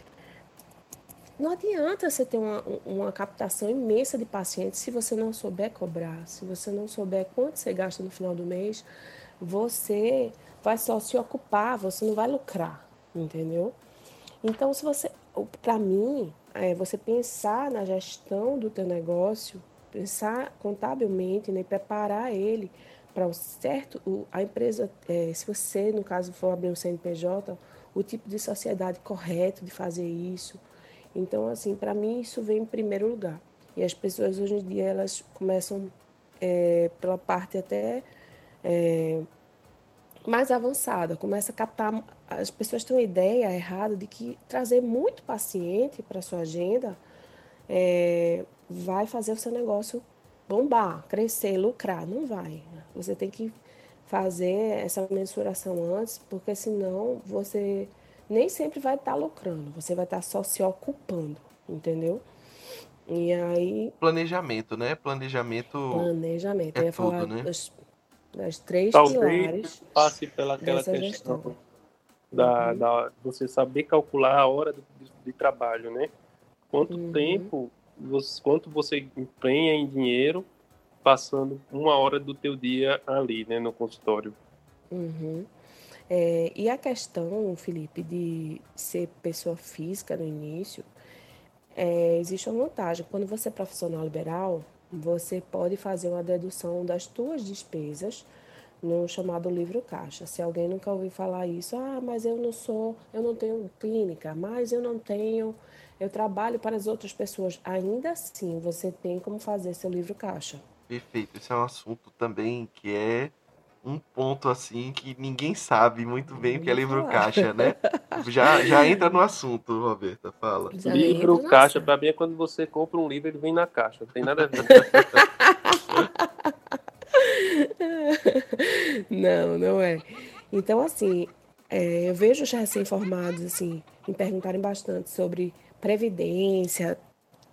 Não adianta você ter uma, uma captação imensa de pacientes se você não souber cobrar, se você não souber quanto você gasta no final do mês, você vai só se ocupar, você não vai lucrar, entendeu? Então, se você, para mim, é você pensar na gestão do teu negócio, pensar contabilmente, né, preparar ele para o certo, o, a empresa, é, se você, no caso, for abrir um CNPJ, o tipo de sociedade correto de fazer isso. Então, assim, para mim, isso vem em primeiro lugar. E as pessoas, hoje em dia, elas começam é, pela parte até é, mais avançada, começa a captar. As pessoas têm uma ideia errada de que trazer muito paciente para sua agenda é, vai fazer o seu negócio bombar, crescer, lucrar. Não vai. Você tem que fazer essa mensuração antes, porque senão você nem sempre vai estar tá lucrando, você vai estar tá só se ocupando, entendeu? E aí. Planejamento, né? Planejamento. Planejamento. É Eu ia tudo, falar né? das das três Talvez pilares passe pela aquela questão gestão. da, Uhum. da você saber calcular a hora de, de trabalho, né? Quanto Uhum. tempo, você, quanto você empenha em dinheiro passando uma hora do teu dia ali, né, no consultório. Uhum. É, e a questão, Felipe, de ser pessoa física no início, é, existe uma vantagem. Quando você é profissional liberal, você pode fazer uma dedução das suas despesas no chamado livro caixa. Se alguém nunca ouviu falar isso, ah, mas eu não sou, eu não tenho clínica, mas eu não tenho, eu trabalho para as outras pessoas. Ainda assim, você tem como fazer seu livro caixa. Perfeito. Esse é um assunto também que é um ponto assim que ninguém sabe muito bem o que é livro caixa, né? Já, já entra no assunto, Roberta, fala. Já livro caixa, para mim, é quando você compra um livro e ele vem na caixa, não tem nada a ver. não, não é. Então, assim, é, eu vejo os recém-formados, assim, me perguntarem bastante sobre previdência,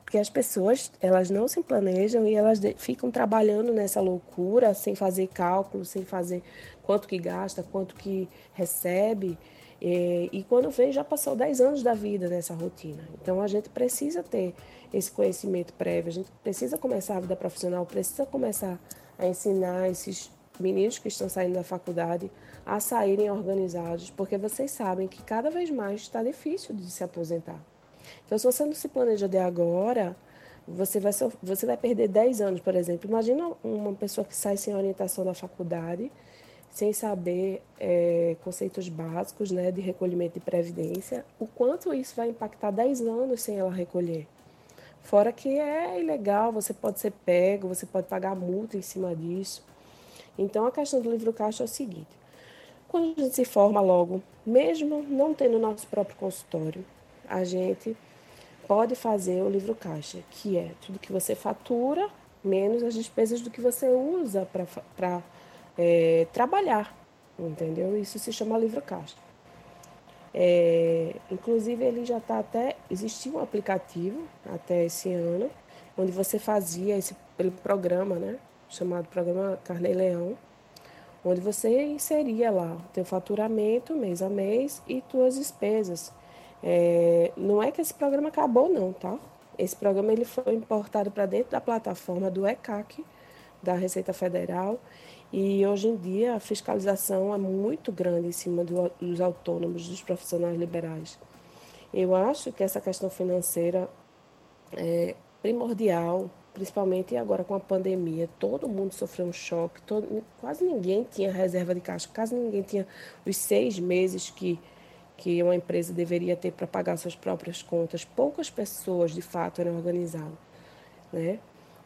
porque as pessoas, elas não se planejam e elas ficam trabalhando nessa loucura, sem fazer cálculo, sem fazer quanto que gasta, quanto que recebe, e, e quando vem, já passou 10 anos da vida nessa rotina. Então, a gente precisa ter esse conhecimento prévio, a gente precisa começar a vida profissional, precisa começar a ensinar esses meninos que estão saindo da faculdade a saírem organizados, porque vocês sabem que cada vez mais está difícil de se aposentar. Então, se você não se planeja de agora, você vai, você vai perder 10 anos, por exemplo. Imagina uma pessoa que sai sem orientação da faculdade, sem saber é, conceitos básicos né, de recolhimento de previdência, o quanto isso vai impactar 10 anos sem ela recolher. Fora que é ilegal, você pode ser pego, você pode pagar multa em cima disso. Então, a questão do livro caixa é o seguinte: quando a gente se forma logo, mesmo não tendo nosso próprio consultório, a gente pode fazer o livro caixa, que é tudo que você fatura menos as despesas do que você usa para é, trabalhar, entendeu? Isso se chama livro caixa. É, inclusive ele já está até existia um aplicativo até esse ano onde você fazia esse programa, né? Chamado programa Carnei Leão, onde você inseria lá teu faturamento mês a mês e tuas despesas. É, não é que esse programa acabou não, tá? Esse programa ele foi importado para dentro da plataforma do ECAC, da Receita Federal, e hoje em dia a fiscalização é muito grande em cima do, dos autônomos, dos profissionais liberais. Eu acho que essa questão financeira é primordial principalmente agora com a pandemia, todo mundo sofreu um choque, todo, quase ninguém tinha reserva de caixa, quase ninguém tinha os seis meses que, que uma empresa deveria ter para pagar suas próprias contas. Poucas pessoas, de fato, eram organizadas. Né?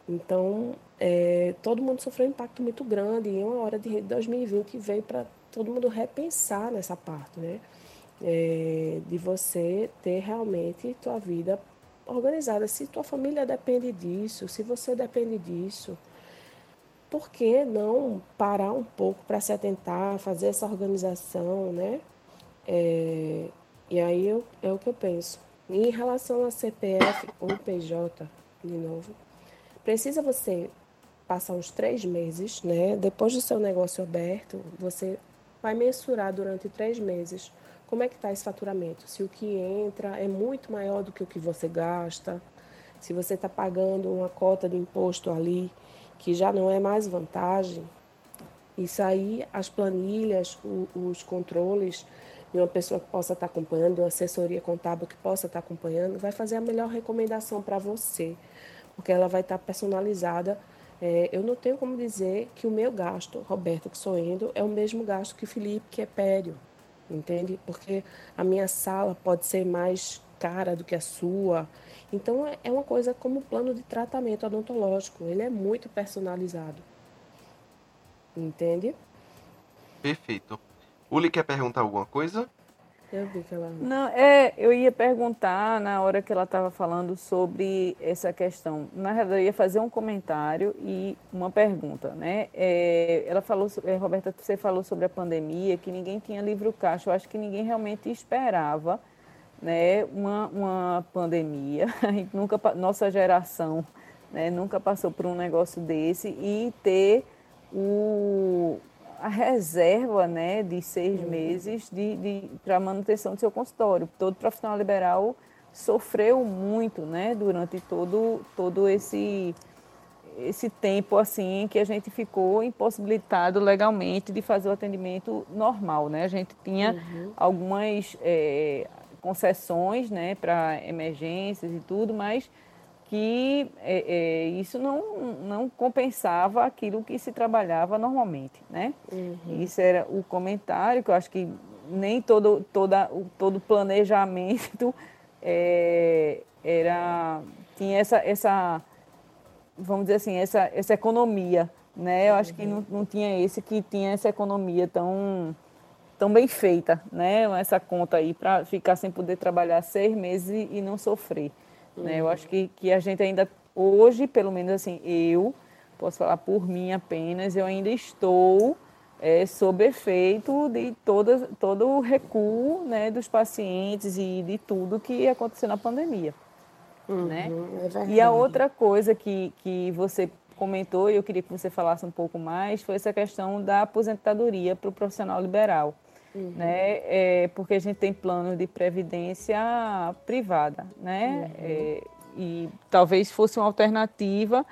Então, é, todo mundo sofreu um impacto muito grande e uma hora de 2020 veio para todo mundo repensar nessa parte, né? É, de você ter realmente tua vida organizada. Se tua família depende disso, se você depende disso, por que não parar um pouco para se atentar, fazer essa organização, né? É, e aí eu, é o que eu penso. em relação a CPF ou PJ, de novo, precisa você passar uns três meses, né? Depois do seu negócio aberto, você vai mensurar durante três meses como é que está esse faturamento? Se o que entra é muito maior do que o que você gasta, se você está pagando uma cota de imposto ali que já não é mais vantagem, isso aí, as planilhas, os controles de uma pessoa que possa estar acompanhando, de uma assessoria contábil que possa estar acompanhando, vai fazer a melhor recomendação para você, porque ela vai estar personalizada. É, eu não tenho como dizer que o meu gasto, Roberto, que sou indo, é o mesmo gasto que o Felipe, que é pério entende? Porque a minha sala pode ser mais cara do que a sua. Então é, é uma coisa como plano de tratamento odontológico, ele é muito personalizado. Entende? Perfeito. Uli quer perguntar alguma coisa? Eu vi que ela. Não, é, eu ia perguntar na hora que ela estava falando sobre essa questão. Na verdade, eu ia fazer um comentário e uma pergunta, né? É, ela falou, é, Roberta, você falou sobre a pandemia, que ninguém tinha livro caixa. Eu acho que ninguém realmente esperava, né? Uma, uma pandemia. nunca, nossa geração, né? Nunca passou por um negócio desse e ter o a reserva né, de seis uhum. meses de, de para manutenção do seu consultório. Todo profissional liberal sofreu muito né, durante todo, todo esse, esse tempo assim que a gente ficou impossibilitado legalmente de fazer o atendimento normal. Né? A gente tinha uhum. algumas é, concessões né, para emergências e tudo, mas que é, é, isso não, não compensava aquilo que se trabalhava normalmente, né? Uhum. Isso era o comentário que eu acho que nem todo, toda, todo planejamento é, era tinha essa, essa vamos dizer assim essa, essa economia, né? Eu acho que não, não tinha esse que tinha essa economia tão tão bem feita, né? Essa conta aí para ficar sem poder trabalhar seis meses e não sofrer. Uhum. Né? Eu acho que, que a gente ainda, hoje, pelo menos assim, eu, posso falar por mim apenas, eu ainda estou é, sob efeito de toda, todo o recuo né, dos pacientes e de tudo que aconteceu na pandemia. Uhum, né? É e a outra coisa que, que você comentou, e eu queria que você falasse um pouco mais, foi essa questão da aposentadoria para o profissional liberal uhum. né? É, porque a gente tem plano de previdência privada, né? Uhum. É, e talvez fosse uma alternativa,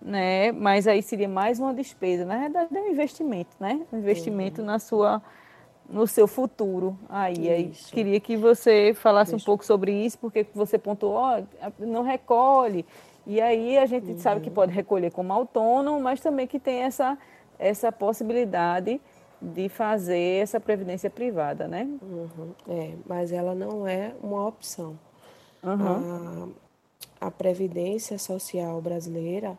né? Mas aí seria mais uma despesa. Na verdade, é um investimento, né? Um investimento uhum. na sua no seu futuro. Aí, aí queria que você falasse Deixa. um pouco sobre isso, porque você pontuou, não recolhe. E aí a gente sabe que uhum. pode recolher como autônomo, mas também que tem essa, essa possibilidade de fazer essa previdência privada, né? Uhum. É, mas ela não é uma opção. Uhum. A, a previdência social brasileira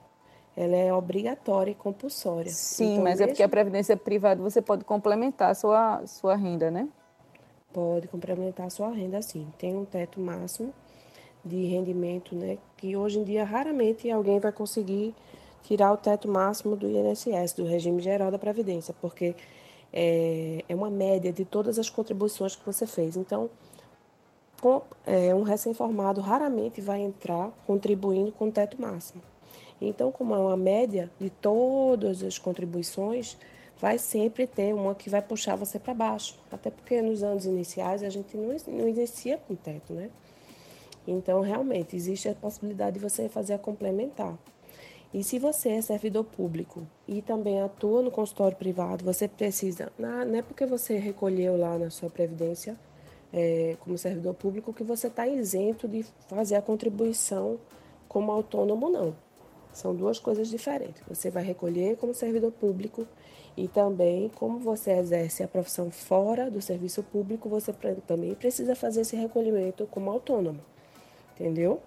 ela é obrigatória e compulsória. Sim, então, mas mesmo... é porque a previdência privada você pode complementar a sua, sua renda, né? Pode complementar a sua renda, sim. Tem um teto máximo de rendimento, né? Que hoje em dia raramente alguém vai conseguir tirar o teto máximo do INSS, do regime geral da Previdência, porque é, é uma média de todas as contribuições que você fez. Então, com, é, um recém-formado raramente vai entrar contribuindo com o teto máximo. Então, como é uma média de todas as contribuições, vai sempre ter uma que vai puxar você para baixo. Até porque nos anos iniciais a gente não, não inicia com teto, né? Então, realmente, existe a possibilidade de você fazer a complementar. E se você é servidor público e também atua no consultório privado, você precisa, não é porque você recolheu lá na sua previdência é, como servidor público que você está isento de fazer a contribuição como autônomo, não. São duas coisas diferentes. Você vai recolher como servidor público e também, como você exerce a profissão fora do serviço público, você também precisa fazer esse recolhimento como autônomo. Entendeu?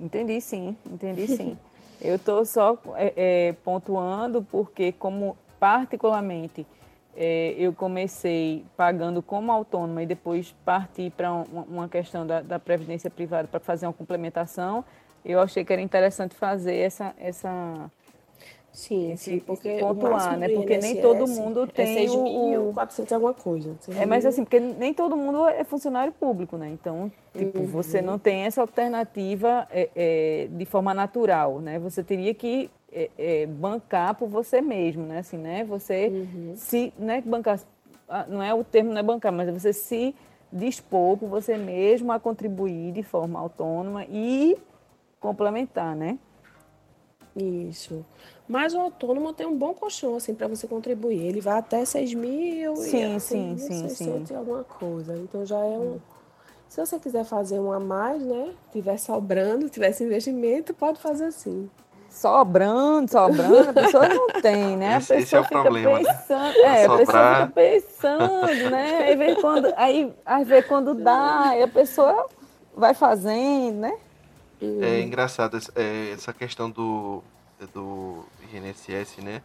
Entendi sim, entendi sim. Eu estou só é, é, pontuando porque, como particularmente é, eu comecei pagando como autônoma e depois parti para uma, uma, questão da, da previdência privada para fazer uma complementação, eu achei que era interessante fazer essa, essa Sim, sim, porque pontuar, né? Porque INSS nem todo mundo tem é o 400 alguma coisa. É, mas assim, porque nem todo mundo é funcionário público, né? Então, tipo, uhum. você não tem essa alternativa é, é, de forma natural, né? Você teria que é, é, bancar por você mesmo, né? Assim, né? Você uhum. se, né? Bancar, ah, não é o termo, não é bancar, mas é você se dispor por você mesmo a contribuir de forma autônoma e complementar, né? Isso. Mas o autônomo tem um bom colchão, assim, para você contribuir. Ele vai até 6 mil sim, e sim, sim, sim. e alguma coisa. Então já é um. Se você quiser fazer um a mais, né? Tiver sobrando, tivesse investimento, pode fazer assim. Sobrando, sobrando, a pessoa não tem, né? A esse, pessoa esse é o fica problema, pensando, né? é, a pessoa fica pensando, né? Aí vê quando, aí, aí vê quando dá, aí a pessoa vai fazendo, né? É engraçado é, essa questão do, do INSS, né?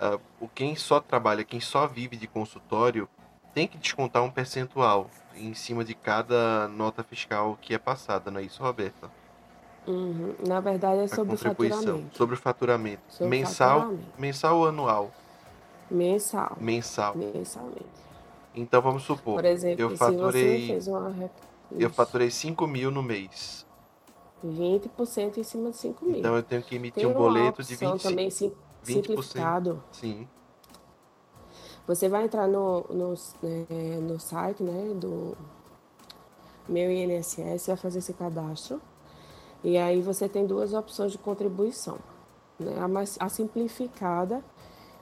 Uh, o quem só trabalha, quem só vive de consultório, tem que descontar um percentual em cima de cada nota fiscal que é passada, não é isso, Roberta? Uhum. Na verdade é sobre o faturamento. Sobre o faturamento. Sobre mensal, faturamento. mensal ou anual? Mensal. Mensal. Mensalmente. Então vamos supor, Por exemplo, eu faturei, se você fez uma... eu faturei 5 mil no mês. 20% em cima de 5 mil. Então eu tenho que emitir Tem um boleto de 25%. também sim, 20%. simplificado. Sim. Você vai entrar no, no, é, no site né, do meu INSS, vai fazer esse cadastro. E aí você tem duas opções de contribuição. Né? A, mais, a simplificada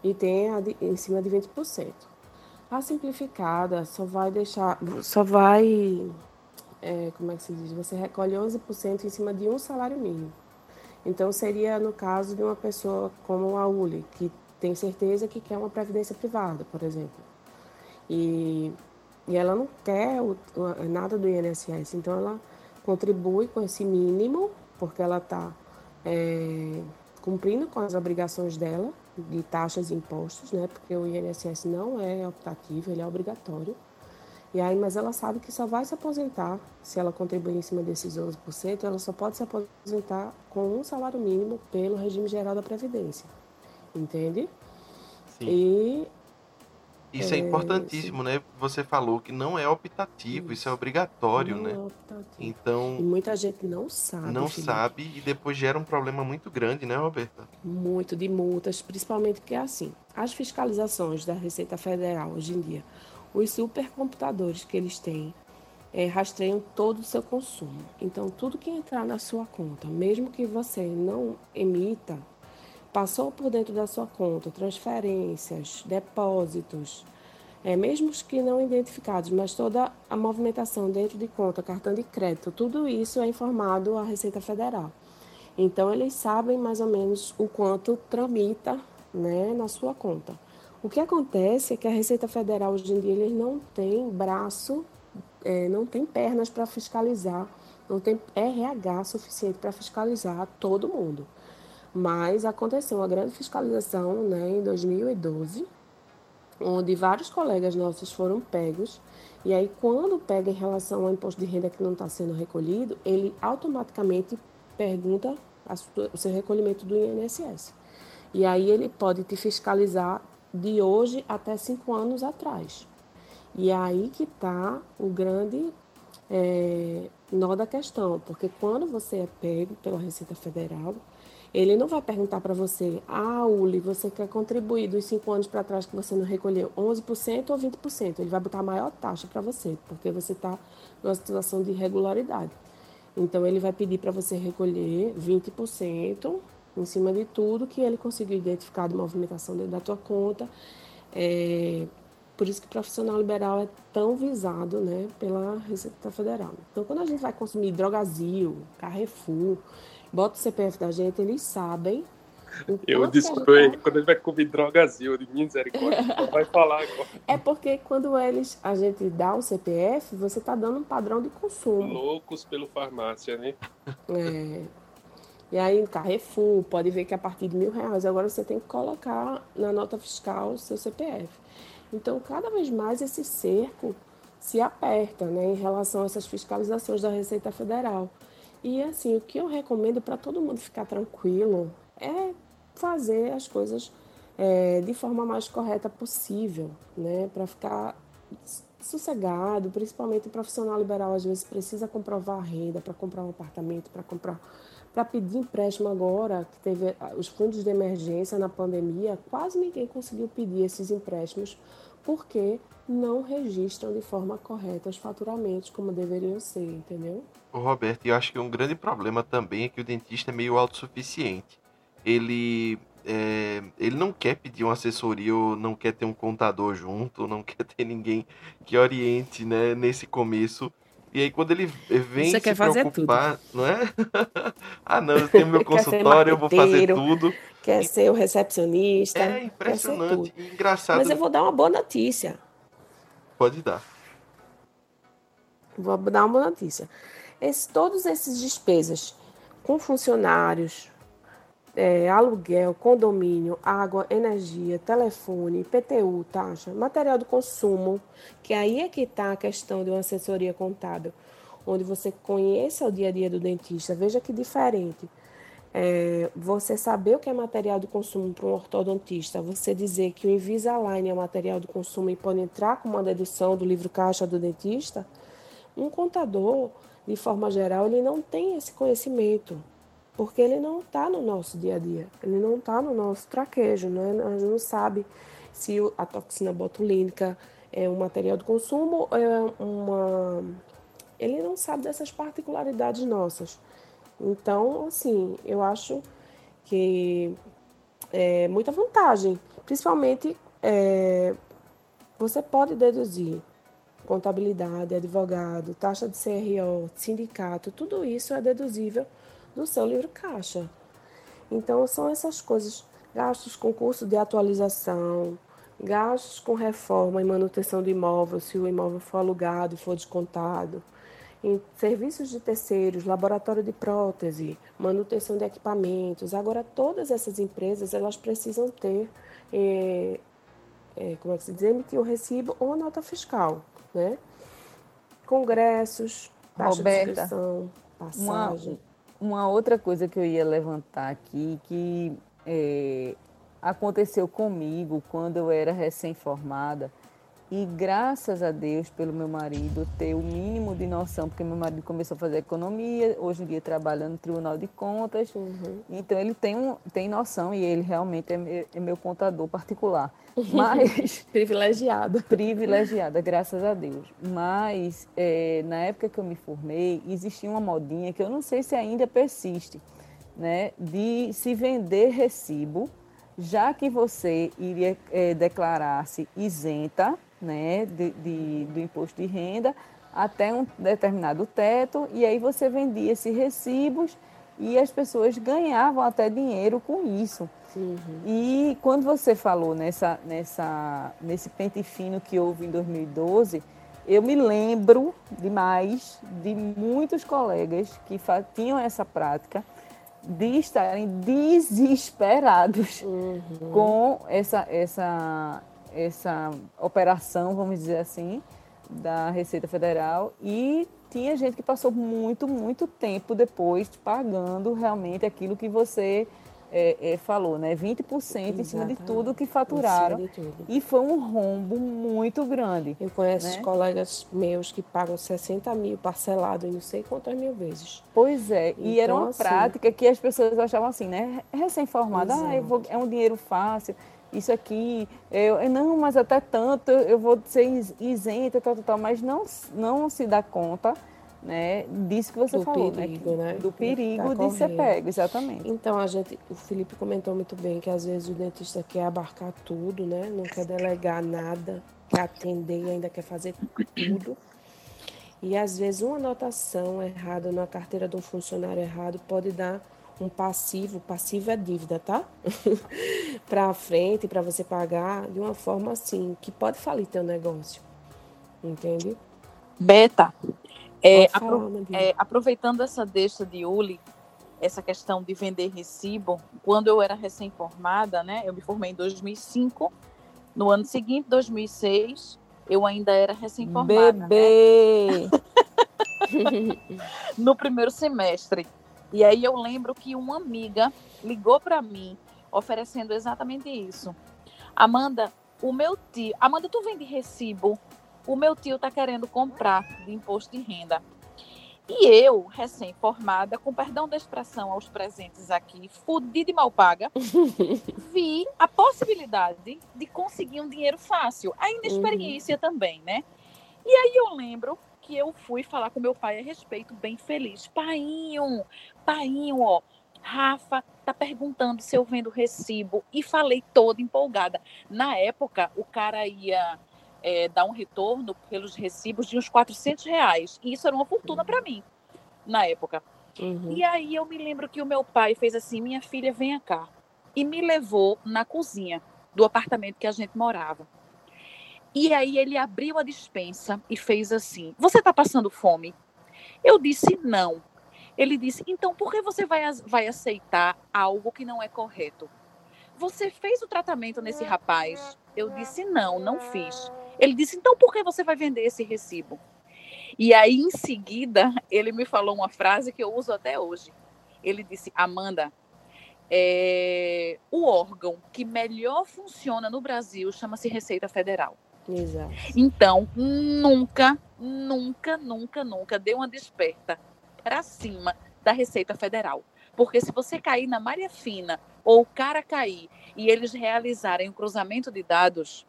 e tem a de, em cima de 20%. A simplificada só vai deixar, só vai é, como é que se diz? Você recolhe 11% em cima de um salário mínimo. Então, seria no caso de uma pessoa como a Uli, que tem certeza que quer uma previdência privada, por exemplo. E, e ela não quer o, o, nada do INSS, então ela contribui com esse mínimo, porque ela está é, cumprindo com as obrigações dela de taxas e impostos, né? Porque o INSS não é optativo, ele é obrigatório. E aí, mas ela sabe que só vai se aposentar se ela contribuir em cima desses 11%, ela só pode se aposentar com um salário mínimo pelo regime geral da Previdência. Entende? Sim. E isso é, é importantíssimo, sim. né? Você falou que não é optativo, isso, isso é obrigatório, não né? É optativo. Então. E muita gente não sabe. Não Felipe. sabe e depois gera um problema muito grande, né, Roberta? Muito de multas, principalmente que é assim. As fiscalizações da Receita Federal hoje em dia os supercomputadores que eles têm é, rastreiam todo o seu consumo. Então, tudo que entrar na sua conta, mesmo que você não emita, passou por dentro da sua conta, transferências, depósitos, é, mesmo os que não identificados, mas toda a movimentação dentro de conta, cartão de crédito, tudo isso é informado à Receita Federal. Então, eles sabem mais ou menos o quanto tramita né, na sua conta. O que acontece é que a Receita Federal hoje em dia eles não tem braço, é, não tem pernas para fiscalizar, não tem RH suficiente para fiscalizar todo mundo. Mas aconteceu uma grande fiscalização né, em 2012, onde vários colegas nossos foram pegos. E aí, quando pega em relação ao imposto de renda que não está sendo recolhido, ele automaticamente pergunta o seu recolhimento do INSS. E aí ele pode te fiscalizar de hoje até cinco anos atrás. E é aí que está o grande é, nó da questão, porque quando você é pego pela Receita Federal, ele não vai perguntar para você, ah, Uli, você quer contribuir dos cinco anos para trás que você não recolheu 11% ou 20%? Ele vai botar a maior taxa para você, porque você está numa situação de irregularidade. Então, ele vai pedir para você recolher 20% em cima de tudo que ele conseguiu identificar de movimentação dentro da tua conta. É, por isso que o profissional liberal é tão visado né, pela Receita Federal. Então, quando a gente vai consumir Drogazil, Carrefour, bota o CPF da gente, eles sabem. Eu desculpe, tá... quando ele vai comer Drogazil, de misericórdia, vai falar agora. É porque quando eles, a gente dá o CPF, você está dando um padrão de consumo. Loucos pelo farmácia, né? É, e aí, Carrefour, pode ver que a partir de mil reais, agora você tem que colocar na nota fiscal o seu CPF. Então, cada vez mais esse cerco se aperta né, em relação a essas fiscalizações da Receita Federal. E assim, o que eu recomendo para todo mundo ficar tranquilo é fazer as coisas é, de forma mais correta possível, né, para ficar sossegado, principalmente o profissional liberal às vezes precisa comprovar a renda para comprar um apartamento, para comprar para pedir empréstimo agora, que teve ah, os fundos de emergência na pandemia, quase ninguém conseguiu pedir esses empréstimos porque não registram de forma correta os faturamentos como deveriam ser, entendeu? O Roberto, eu acho que um grande problema também é que o dentista é meio autossuficiente. Ele é, ele não quer pedir uma assessoria ou não quer ter um contador junto, não quer ter ninguém que oriente né, nesse começo e aí quando ele vem Você se quer fazer preocupar, tudo. não é? ah, não, eu tenho meu consultório, eu vou fazer tudo. Quer ser o recepcionista. É impressionante, engraçado. Mas eu vou dar uma boa notícia. Pode dar. Vou dar uma boa notícia. Esse, todos esses despesas com funcionários, é, aluguel, condomínio, água, energia, telefone, PTU, taxa, material de consumo, que aí é que está a questão de uma assessoria contábil, onde você conheça o dia a dia do dentista. Veja que diferente. É, você saber o que é material de consumo para um ortodontista, você dizer que o Invisalign é material de consumo e pode entrar com uma dedução do livro caixa do dentista, um contador, de forma geral, ele não tem esse conhecimento porque ele não está no nosso dia a dia, ele não está no nosso traquejo, né? a gente não sabe se a toxina botulínica é um material de consumo é uma. Ele não sabe dessas particularidades nossas. Então, assim, eu acho que é muita vantagem, principalmente é, você pode deduzir contabilidade, advogado, taxa de CRO, sindicato, tudo isso é deduzível do seu livro caixa. Então, são essas coisas, gastos com curso de atualização, gastos com reforma e manutenção do imóvel, se o imóvel for alugado e for descontado, em serviços de terceiros, laboratório de prótese, manutenção de equipamentos. Agora, todas essas empresas elas precisam ter, é, é, como é que se diz, emitir o recibo ou a nota fiscal, né? Congressos, taxa Roberta, de inscrição, passagem. Uma, uma, outra coisa que eu ia levantar aqui, que é, aconteceu comigo quando eu era recém-formada, e graças a Deus pelo meu marido ter o mínimo de noção, porque meu marido começou a fazer economia, hoje em dia trabalha no Tribunal de Contas. Uhum. Então ele tem, um, tem noção e ele realmente é meu, é meu contador particular. Mas. privilegiada. Privilegiada, graças a Deus. Mas é, na época que eu me formei, existia uma modinha que eu não sei se ainda persiste, né? De se vender recibo, já que você iria é, declarar-se isenta né, de, de, do imposto de renda até um determinado teto, e aí você vendia esses recibos e as pessoas ganhavam até dinheiro com isso. Uhum. E quando você falou nessa, nessa, nesse pente fino que houve em 2012, eu me lembro demais de muitos colegas que tinham essa prática de estarem desesperados uhum. com essa, essa, essa operação, vamos dizer assim, da Receita Federal e tinha gente que passou muito, muito tempo depois pagando realmente aquilo que você é, é, falou, né? 20% Exatamente. em cima de tudo que faturaram. E foi um rombo muito grande. Eu conheço né? colegas meus que pagam 60 mil parcelado em não sei quantas mil vezes. Pois é, então, e era uma assim, prática que as pessoas achavam assim, né? Recém-formada, ah, vou, é um dinheiro fácil isso aqui, eu, não, mas até tanto eu vou ser isenta, tal, tal, tal, mas não, não se dá conta né, disso que você do falou, né, perigo, né? Do perigo tá de ser pego, exatamente. Então, a gente, o Felipe comentou muito bem que às vezes o dentista quer abarcar tudo, né? Não quer delegar nada, quer atender ainda quer fazer tudo. E às vezes uma anotação errada na carteira de um funcionário errado pode dar um passivo, passivo é dívida, tá? para frente, para você pagar de uma forma assim, que pode falir teu negócio. Entende? Beta, é, falar, apro é, aproveitando essa deixa de Uli, essa questão de vender recibo, quando eu era recém-formada, né? Eu me formei em 2005. No ano seguinte, 2006, eu ainda era recém-formada. Né? Bebê! Né? no primeiro semestre. E aí eu lembro que uma amiga ligou para mim oferecendo exatamente isso. Amanda, o meu tio, Amanda, tu vende recibo? O meu tio tá querendo comprar de imposto de renda. E eu, recém-formada, com perdão da expressão aos presentes aqui, fudida e mal paga, vi a possibilidade de conseguir um dinheiro fácil. A inexperiência uhum. também, né? E aí eu lembro que eu fui falar com meu pai a respeito, bem feliz. Painho, painho, ó, Rafa tá perguntando se eu vendo recibo e falei toda empolgada. Na época, o cara ia é, dar um retorno pelos recibos de uns 400 reais. E isso era uma fortuna para mim, na época. Uhum. E aí eu me lembro que o meu pai fez assim: minha filha, venha cá. E me levou na cozinha do apartamento que a gente morava. E aí ele abriu a dispensa e fez assim: Você está passando fome? Eu disse não. Ele disse: Então por que você vai, vai aceitar algo que não é correto? Você fez o tratamento nesse rapaz? Eu disse: Não, não fiz. Ele disse: Então por que você vai vender esse recibo? E aí em seguida ele me falou uma frase que eu uso até hoje. Ele disse: Amanda, é, o órgão que melhor funciona no Brasil chama-se Receita Federal. Exato. Então, nunca, nunca, nunca, nunca dê uma desperta para cima da Receita Federal. Porque se você cair na malha fina ou o cara cair e eles realizarem o um cruzamento de dados,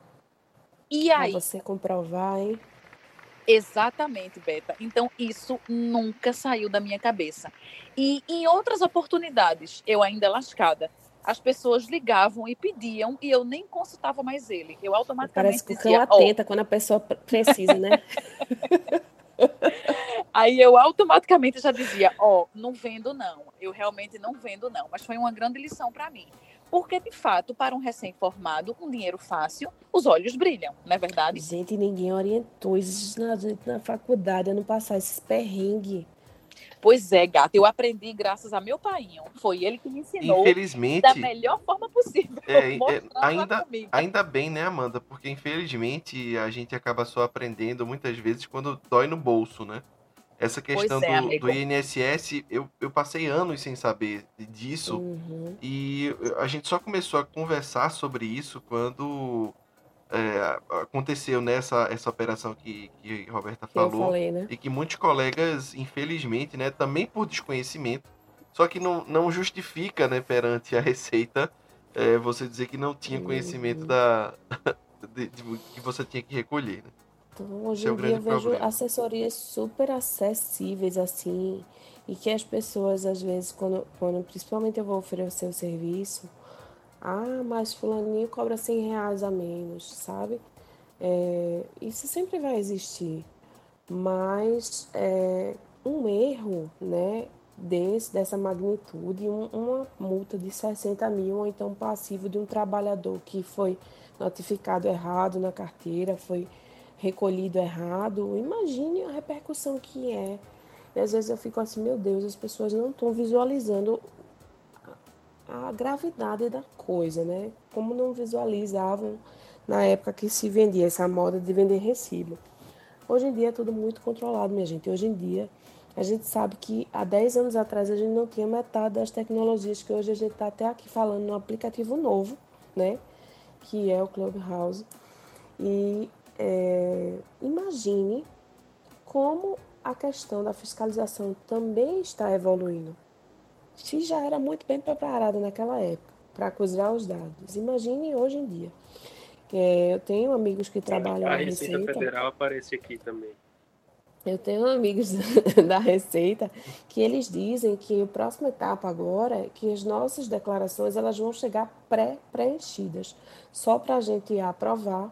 e aí? Pra você comprovar, hein? Exatamente, Beta. Então, isso nunca saiu da minha cabeça. E em outras oportunidades, eu ainda lascada, as pessoas ligavam e pediam e eu nem consultava mais ele. Eu automaticamente Parece que o cão atenta oh. quando a pessoa precisa, né? Aí eu automaticamente já dizia, ó, oh, não vendo não. Eu realmente não vendo não. Mas foi uma grande lição para mim. Porque, de fato, para um recém-formado, com dinheiro fácil, os olhos brilham, não é verdade? Gente, ninguém orientou isso na, na faculdade a não passar esses perrengues. Pois é, gata, eu aprendi graças a meu pai. Foi ele que me ensinou infelizmente, da melhor forma possível. É, é, ainda, ainda bem, né, Amanda? Porque infelizmente a gente acaba só aprendendo muitas vezes quando dói no bolso, né? Essa questão é, do, do, INSS, eu, eu passei anos sem saber disso. Uhum. E a gente só começou a conversar sobre isso quando é, aconteceu nessa essa operação que, que Roberta que falou. Falei, né? E que muitos colegas, infelizmente, né, também por desconhecimento, só que não, não justifica né, perante a Receita é, você dizer que não tinha conhecimento uhum. da, de, de, que você tinha que recolher. Né? Então, hoje é em dia eu vejo problema. assessorias super acessíveis, assim, e que as pessoas, às vezes, quando, quando principalmente eu vou oferecer o serviço, ah, mas fulaninho cobra 100 reais a menos, sabe? É, isso sempre vai existir, mas é, um erro, né, desse, dessa magnitude, um, uma multa de 60 mil, ou então passivo de um trabalhador que foi notificado errado na carteira, foi recolhido errado, imagine a repercussão que é. E às vezes eu fico assim, meu Deus, as pessoas não estão visualizando a gravidade da coisa, né? Como não visualizavam na época que se vendia essa moda de vender recibo. Hoje em dia é tudo muito controlado, minha gente. Hoje em dia a gente sabe que há 10 anos atrás a gente não tinha metade das tecnologias que hoje a gente está até aqui falando no aplicativo novo, né? Que é o Clubhouse. E é, imagine como a questão da fiscalização também está evoluindo. Se já era muito bem preparada naquela época para cruzar os dados, imagine hoje em dia. É, eu tenho amigos que trabalham a Receita, Receita Federal aparece aqui também. Eu tenho amigos da Receita que eles dizem que a próxima etapa agora é que as nossas declarações elas vão chegar pré-preenchidas, só para a gente aprovar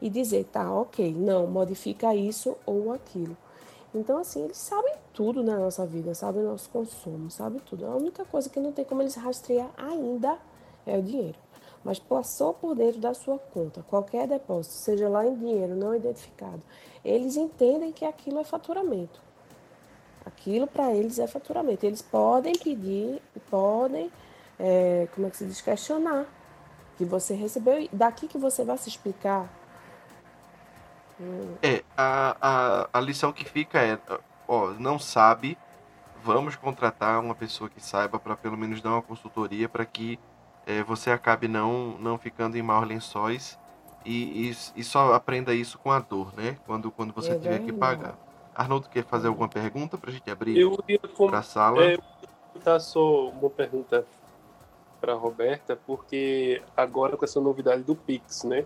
e dizer, tá, ok, não, modifica isso ou aquilo. Então, assim, eles sabem tudo na nossa vida, sabem o nosso consumo, sabem tudo. A única coisa que não tem como eles rastrear ainda é o dinheiro. Mas passou por dentro da sua conta, qualquer depósito, seja lá em dinheiro não identificado, eles entendem que aquilo é faturamento. Aquilo para eles é faturamento. Eles podem pedir, podem, é, como é que se diz, questionar que você recebeu. Daqui que você vai se explicar é, a, a, a lição que fica é, ó, não sabe, vamos contratar uma pessoa que saiba para pelo menos dar uma consultoria para que é, você acabe não, não ficando em maus lençóis e, e, e, só aprenda isso com a dor, né? Quando, quando você é tiver que pagar. Arnoldo quer fazer alguma pergunta para a gente abrir para a sala? É, eu só uma pergunta para Roberta, porque agora com essa novidade do Pix, né?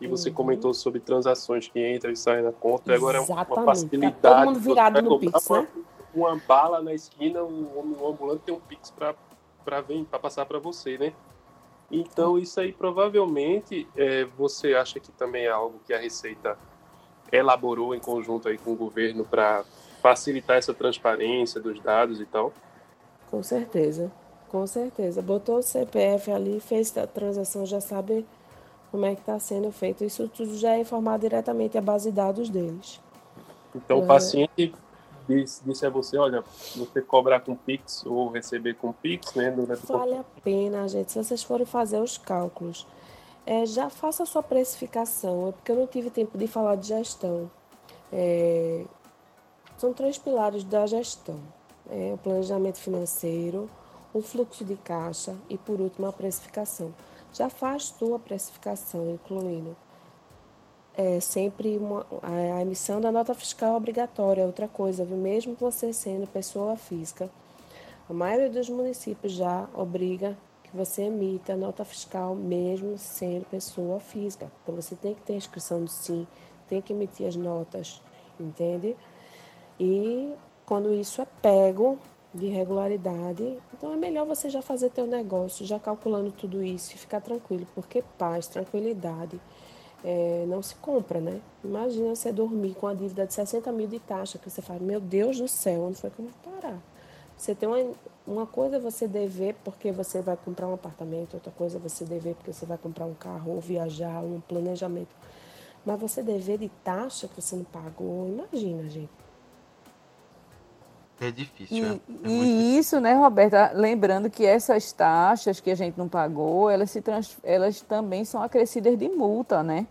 E você uhum. comentou sobre transações que entram e saem na conta. Agora é uma facilidade. Tá todo mundo virado no Pix, uma, né? Uma bala na esquina, um, um ambulante tem um Pix para passar para você, né? Então, isso aí provavelmente é, você acha que também é algo que a Receita elaborou em conjunto aí com o governo para facilitar essa transparência dos dados e tal? Com certeza, com certeza. Botou o CPF ali, fez a transação, já sabe como é que está sendo feito. Isso tudo já é informado diretamente à base de dados deles. Então, é... o paciente disse, disse, a você, olha, você cobrar com Pix ou receber com Pix, né? Vale a pena, gente. Se vocês forem fazer os cálculos, é, já faça a sua precificação. É porque eu não tive tempo de falar de gestão. É, são três pilares da gestão. É, o planejamento financeiro, o fluxo de caixa e, por último, a precificação já faz tua precificação, incluindo é, sempre uma, a, a, emissão da nota fiscal obrigatória, é outra coisa, viu? mesmo você sendo pessoa física. A maioria dos municípios já obriga que você emita a nota fiscal mesmo sendo pessoa física. Então você tem que ter inscrição do SIM, tem que emitir as notas, entende? E quando isso é pego, de regularidade. Então é melhor você já fazer teu negócio, já calculando tudo isso e ficar tranquilo, porque paz, tranquilidade é, não se compra, né? Imagina você dormir com a dívida de 60 mil de taxa, que você fala, meu Deus do céu, onde foi que eu vou parar? Você tem uma, uma coisa é você dever porque você vai comprar um apartamento, outra coisa é você dever porque você vai comprar um carro ou viajar, um planejamento. Mas você dever de taxa que você não pagou, imagina, gente. É difícil, E, é. é e difícil. isso, né, Roberta? Lembrando que essas taxas que a gente não pagou, elas, se trans, elas também são acrescidas de multa, né?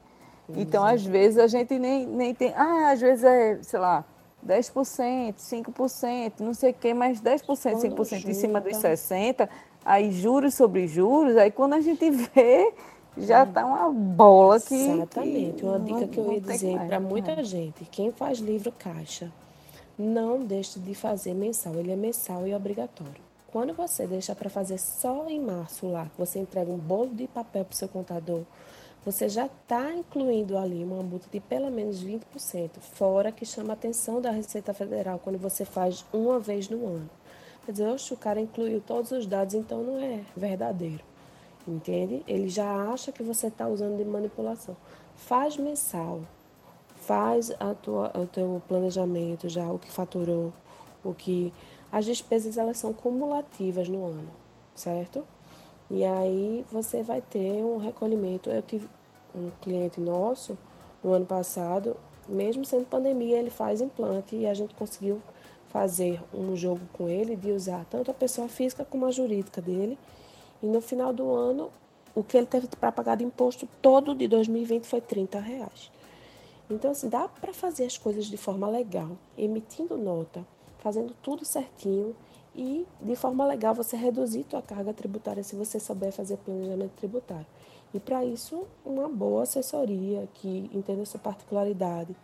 Então, às vezes, a gente nem, nem tem. Ah, às vezes é, sei lá, 10%, 5%, não sei o quê, mas 10%, Quando 5% em cima dos junta. 60%, aí juros sobre juros, aí quando a gente vê, já tá uma bola que. Exatamente. que Uma não- dica que eu ia dizer para né? muita gente: quem faz livro caixa, não deixe de fazer mensal. Ele é mensal e obrigatório. Quando você deixa para fazer só em março lá, você entrega um bolo de papel para o seu contador, você já está incluindo ali uma multa de pelo menos 20%, fora que chama a atenção da Receita Federal quando você faz uma vez no ano. Quer dizer, oxe, o cara incluiu todos os dados, então não é verdadeiro. Entende? Ele já acha que você está usando de manipulação. Faz mensal. Faz a tua, o teu planejamento já, o que faturou, o que. As despesas elas são cumulativas no ano, certo? E aí você vai ter um recolhimento. Eu tive um cliente nosso no ano passado, mesmo sendo pandemia, ele faz implante e a gente conseguiu fazer um jogo com ele de usar tanto a pessoa física como a jurídica dele. E no final do ano, o que ele teve para pagar de imposto todo de 2020 foi 30 reais. Então, assim, dá para fazer as coisas de forma legal, emitindo nota, fazendo tudo certinho e, de forma legal, você reduzir sua carga tributária se você souber fazer planejamento tributário. E, para isso, uma boa assessoria que entenda sua particularidade.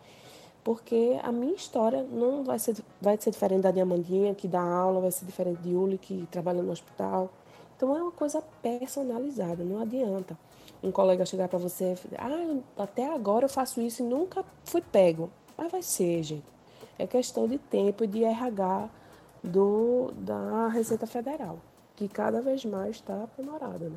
Porque a minha história não vai ser, vai ser diferente da de Amandinha, que dá aula, vai ser diferente de Uli, que trabalha no hospital. Então, é uma coisa personalizada, não adianta um colega chegar para você ah, até agora eu faço isso e nunca fui pego. Mas vai ser, gente. É questão de tempo e de RH do, da Receita Federal, que cada vez mais está aprimorada, né?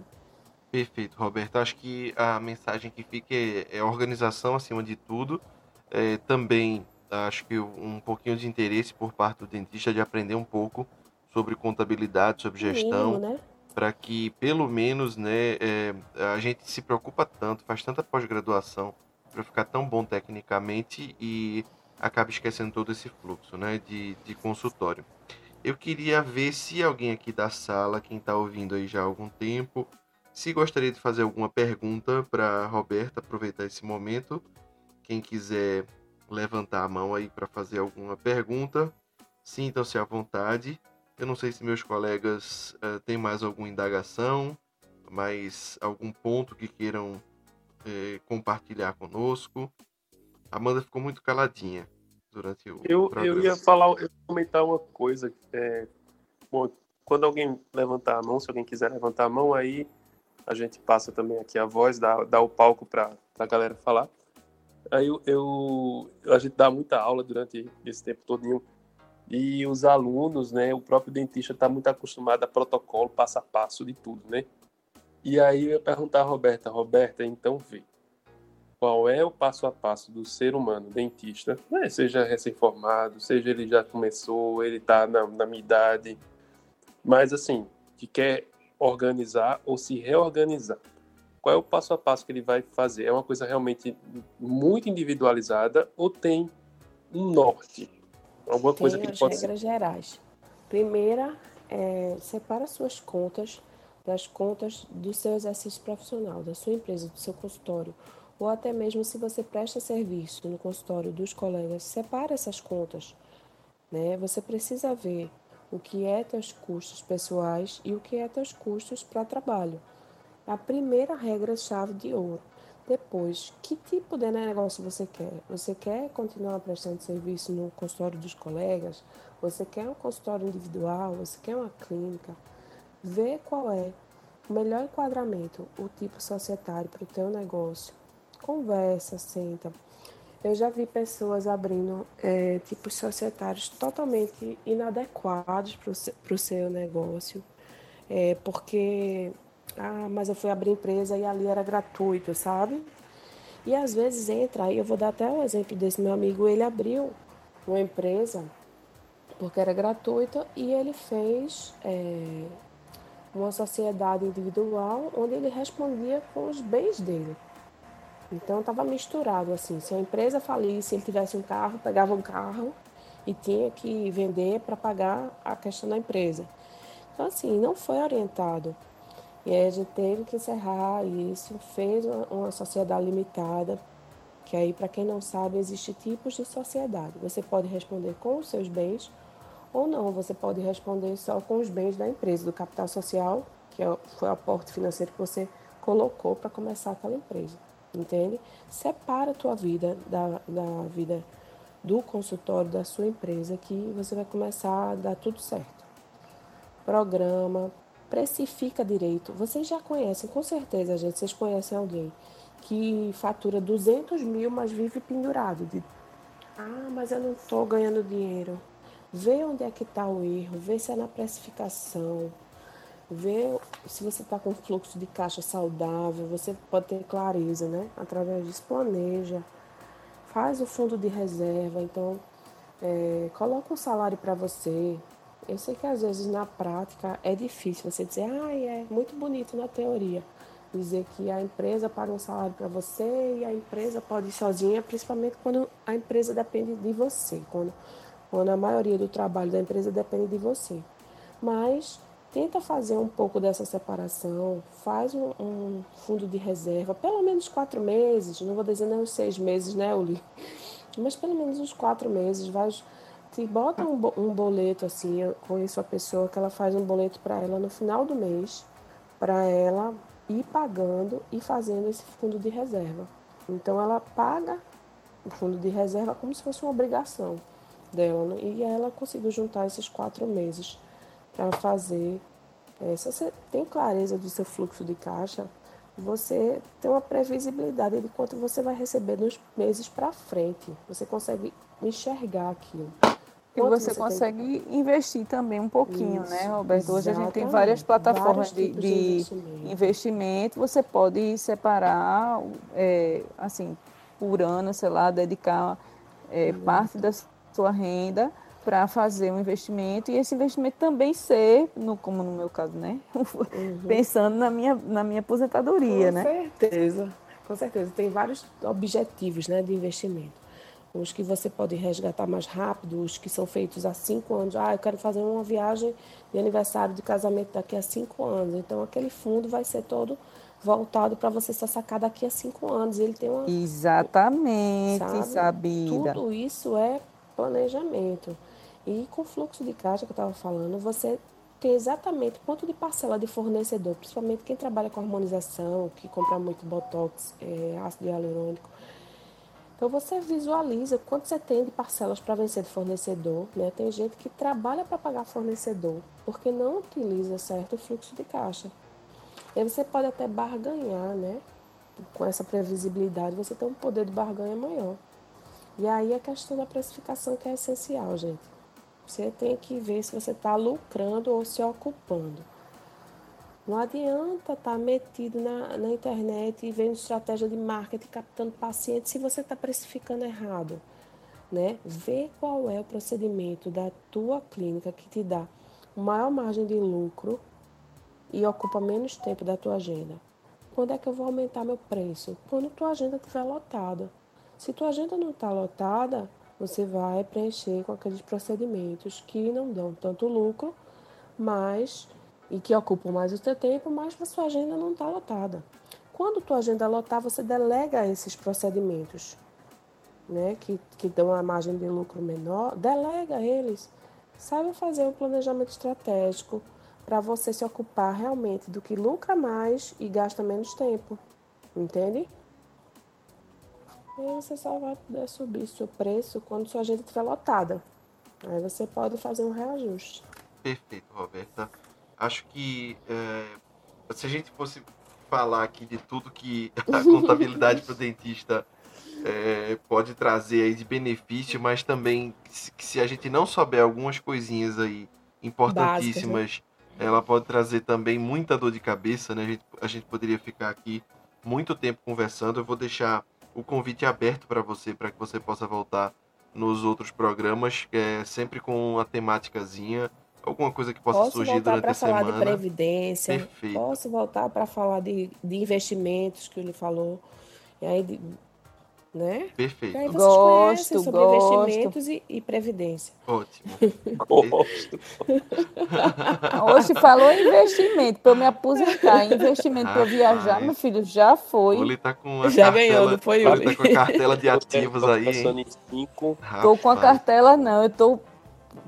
Perfeito, Roberto. Acho que a mensagem que fica é, é organização acima de tudo. É, também acho que um pouquinho de interesse por parte do dentista de aprender um pouco sobre contabilidade, sobre gestão, Mínimo, né? Para que pelo menos, né, é, a gente se preocupa tanto, faz tanta pós-graduação para ficar tão bom tecnicamente e acaba esquecendo todo esse fluxo, né, de, de consultório. Eu queria ver se alguém aqui da sala, quem está ouvindo aí já há algum tempo, se gostaria de fazer alguma pergunta para Roberta, aproveitar esse momento. Quem quiser levantar a mão aí para fazer alguma pergunta, sintam-se à vontade. Eu não sei se meus colegas eh, têm mais alguma indagação, mais algum ponto que queiram eh, compartilhar conosco. Amanda ficou muito caladinha durante o Eu, programa. eu ia falar, eu ia comentar uma coisa. é, bom, quando alguém levantar a mão, se alguém quiser levantar a mão, aí a gente passa também aqui a voz, dá, dá o palco para a galera falar. Aí eu, eu, a gente dá muita aula durante esse tempo todinho e os alunos, né, o próprio dentista está muito acostumado a protocolo, passo a passo de tudo, né? E aí eu ia perguntar a Roberta, Roberta, então vê, qual é o passo a passo do ser humano, dentista, né? seja recém-formado, seja ele já começou, ele está na, na minha idade, mas assim, que quer organizar ou se reorganizar. Qual é o passo a passo que ele vai fazer? É uma coisa realmente muito individualizada ou tem um norte? Alguma coisa Tem que as pode ser. regras gerais. Primeira, é, separa suas contas das contas do seu exercício profissional, da sua empresa, do seu consultório, ou até mesmo se você presta serviço no consultório dos colegas, separa essas contas. Né? Você precisa ver o que é teus custos pessoais e o que é teus custos para trabalho. A primeira regra-chave de ouro. Depois, que tipo de negócio você quer? Você quer continuar prestando serviço no consultório dos colegas? Você quer um consultório individual? Você quer uma clínica? Vê qual é o melhor enquadramento, o tipo societário para o teu negócio. Conversa, senta. Eu já vi pessoas abrindo é, tipos societários totalmente inadequados para o seu negócio, é, porque, ah, mas eu fui abrir empresa e ali era gratuito, sabe? E às vezes entra, aí eu vou dar até o exemplo desse meu amigo, ele abriu uma empresa porque era gratuita e ele fez é, uma sociedade individual onde ele respondia com os bens dele. Então estava misturado assim. Se a empresa falisse, se ele tivesse um carro, pegava um carro e tinha que vender para pagar a questão da empresa. Então assim, não foi orientado. E aí a gente teve que encerrar isso, fez uma, sociedade limitada, que aí para quem não sabe, existe tipos de sociedade. Você pode responder com os seus bens ou não, você pode responder só com os bens da empresa, do capital social, que é foi o aporte financeiro que você colocou para começar aquela empresa entende? Separa a tua vida da, da vida do consultório da sua empresa que você vai começar a dar tudo certo. Programa, precifica direito. Vocês já conhecem, com certeza, gente, vocês conhecem alguém que fatura 200 mil, mas vive pendurado. De, ah, mas eu não estou ganhando dinheiro. Vê onde é que está o erro, vê se é na precificação, Ver se você está com fluxo de caixa saudável, você pode ter clareza, né? Através disso, planeja, faz o fundo de reserva, então é, coloca um salário para você. Eu sei que às vezes na prática é difícil você dizer, ah, é muito bonito na teoria. Dizer que a empresa paga um salário para você e a empresa pode ir sozinha, principalmente quando a empresa depende de você, quando, quando a maioria do trabalho da empresa depende de você. Mas tenta fazer um pouco dessa separação, faz um, um, fundo de reserva, pelo menos quatro meses, não vou dizer nem os seis meses, né, Uli? Mas pelo menos uns quatro meses, vai, te bota um, um boleto assim, eu conheço a pessoa que ela faz um boleto para ela no final do mês, para ela ir pagando e fazendo esse fundo de reserva. Então ela paga o fundo de reserva como se fosse uma obrigação dela, né? e ela conseguiu juntar esses quatro meses para fazer. É, se você tem clareza do seu fluxo de caixa, você tem uma previsibilidade de quanto você vai receber nos meses para frente. Você consegue enxergar aquilo. E você, você consegue tem... investir também um pouquinho, né, Isso, né, Roberto? Hoje a gente tem várias plataformas de, de, de investimento. investimento. Você pode separar, é, assim, por ano, sei lá, dedicar é, parte da sua renda para fazer um investimento e esse investimento também ser, no, como no meu caso, né? Uhum. Pensando na minha, na minha aposentadoria, com né? Com certeza, com certeza. Tem vários objetivos né, de investimento. Os que você pode resgatar mais rápido, os que são feitos há cinco anos. Ah, eu quero fazer uma viagem de aniversário de casamento daqui a cinco anos. Então, aquele fundo vai ser todo voltado para você só sacar daqui a cinco anos. Ele tem uma. Exatamente, sabe? sabida. Tudo isso é planejamento. E com o fluxo de caixa que eu estava falando, você tem exatamente quanto de parcela de fornecedor, principalmente quem trabalha com harmonização, que compra muito botox, é, ácido hialurônico. Então você visualiza quanto você tem de parcelas para vencer de fornecedor. Né? Tem gente que trabalha para pagar fornecedor porque não utiliza certo o fluxo de caixa. E aí você pode até barganhar, né? Com essa previsibilidade, você tem um poder de barganha maior. E aí a questão da precificação que é essencial, gente. Você tem que ver se você está lucrando ou se ocupando. Não adianta estar tá metido na, na internet e vendo estratégia de marketing, captando pacientes, se você está precificando errado. Né? Vê qual é o procedimento da tua clínica que te dá maior margem de lucro e ocupa menos tempo da tua agenda. Quando é que eu vou aumentar meu preço? Quando tua agenda estiver lotada. Se tua agenda não está lotada, você vai preencher com aqueles procedimentos que não dão tanto lucro, mas e que ocupam mais o seu tempo, mas a sua agenda não está lotada. Quando tua agenda lotar, você delega esses procedimentos, né, que, que dão uma margem de lucro menor, delega eles. Saiba fazer um planejamento estratégico para você se ocupar realmente do que lucra mais e gasta menos tempo. Entende? E você só vai poder subir seu preço quando sua agenda estiver lotada. Aí você pode fazer um reajuste. Perfeito, Roberta. Acho que é, se a gente fosse falar aqui de tudo que a contabilidade para o dentista é, pode trazer aí de benefício, mas também se, se a gente não souber algumas coisinhas aí importantíssimas, Básicas, né? ela pode trazer também muita dor de cabeça, né? A gente, a gente poderia ficar aqui muito tempo conversando. Eu vou deixar o convite aberto para você, para que você possa voltar nos outros programas, é, sempre com uma temáticazinha, alguma coisa que possa Posso surgir durante a semana. Posso voltar para falar de previdência, Perfeito. posso voltar para falar de, de investimentos que ele falou, e aí né? Perfeito. aí vocês gosto, sobre gosto. investimentos e, e, previdência. Ótimo. gosto. Hoje falou investimento para eu me aposentar, investimento para viajar, meu filho já foi. Ele tá com a já cartela, ganhou, não foi ele tá com a cartela de ativos aí. Tô com a cartela não, eu tô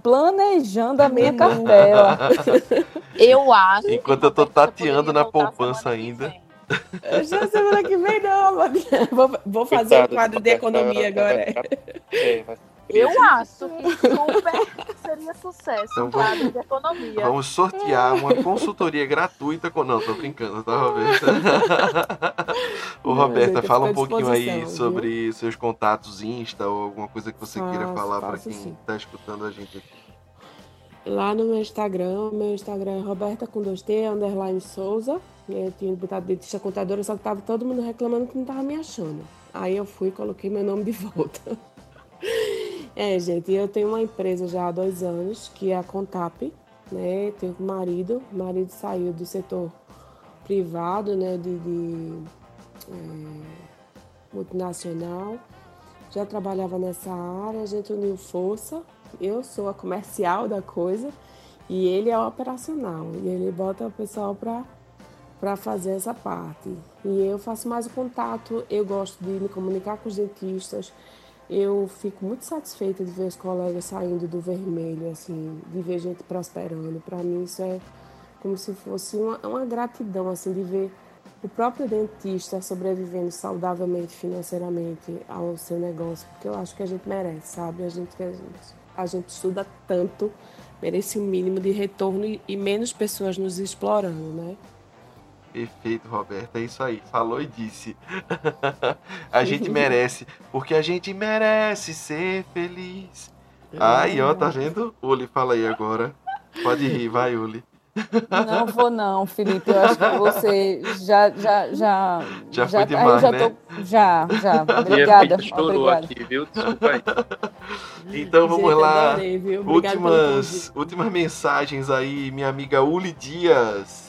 planejando a minha cartela. eu acho. Enquanto eu tô tateando na poupança ainda. Já semana que vem não, vou, vou fazer o um quadro de economia agora. É, eu acho que super seria sucesso então, um quadro de economia. Vamos sortear uma consultoria gratuita com. Não, tô brincando, tá, Roberta? Ô, Roberta, fala um pouquinho aí viu? sobre seus contatos Insta ou alguma coisa que você queira falar para quem sim. tá escutando a gente aqui. Lá no meu Instagram, meu Instagram é Roberta com 2T, underline Souza. Eu tinha botado dentista contadora, só que tava todo mundo reclamando que não tava me achando. Aí eu fui e coloquei meu nome de volta. É, gente, eu tenho uma empresa já há dois anos, que é a Contap, né? Tenho um marido, o marido saiu do setor privado, né? De, de é, multinacional. Já trabalhava nessa área, a gente uniu força. Eu sou a comercial da coisa e ele é o operacional. E ele bota o pessoal para para fazer essa parte. E eu faço mais o contato, eu gosto de me comunicar com os dentistas. Eu fico muito satisfeita de ver os colegas saindo do vermelho, assim, de ver gente prosperando. Para mim isso é como se fosse uma, uma gratidão, assim, de ver o próprio dentista sobrevivendo saudavelmente financeiramente ao seu negócio, porque eu acho que a gente merece, sabe? A gente, a gente, a gente estuda tanto, merece um mínimo de retorno e, e menos pessoas nos explorando, né? Perfeito, Roberto. É isso aí. Falou e disse. a gente merece, porque a gente merece ser feliz. Aí, ó, tá vendo? Uli, fala aí agora. Pode rir, vai, Uli. Não vou não, Felipe. Eu acho que você já já já já, já foi demais, já né? Tô, já, já. Obrigada. Obrigada. Aqui, viu? Desculpa aí. Então vamos Gente, lá. Adorei, últimas últimas mensagens aí, minha amiga Uli Dias.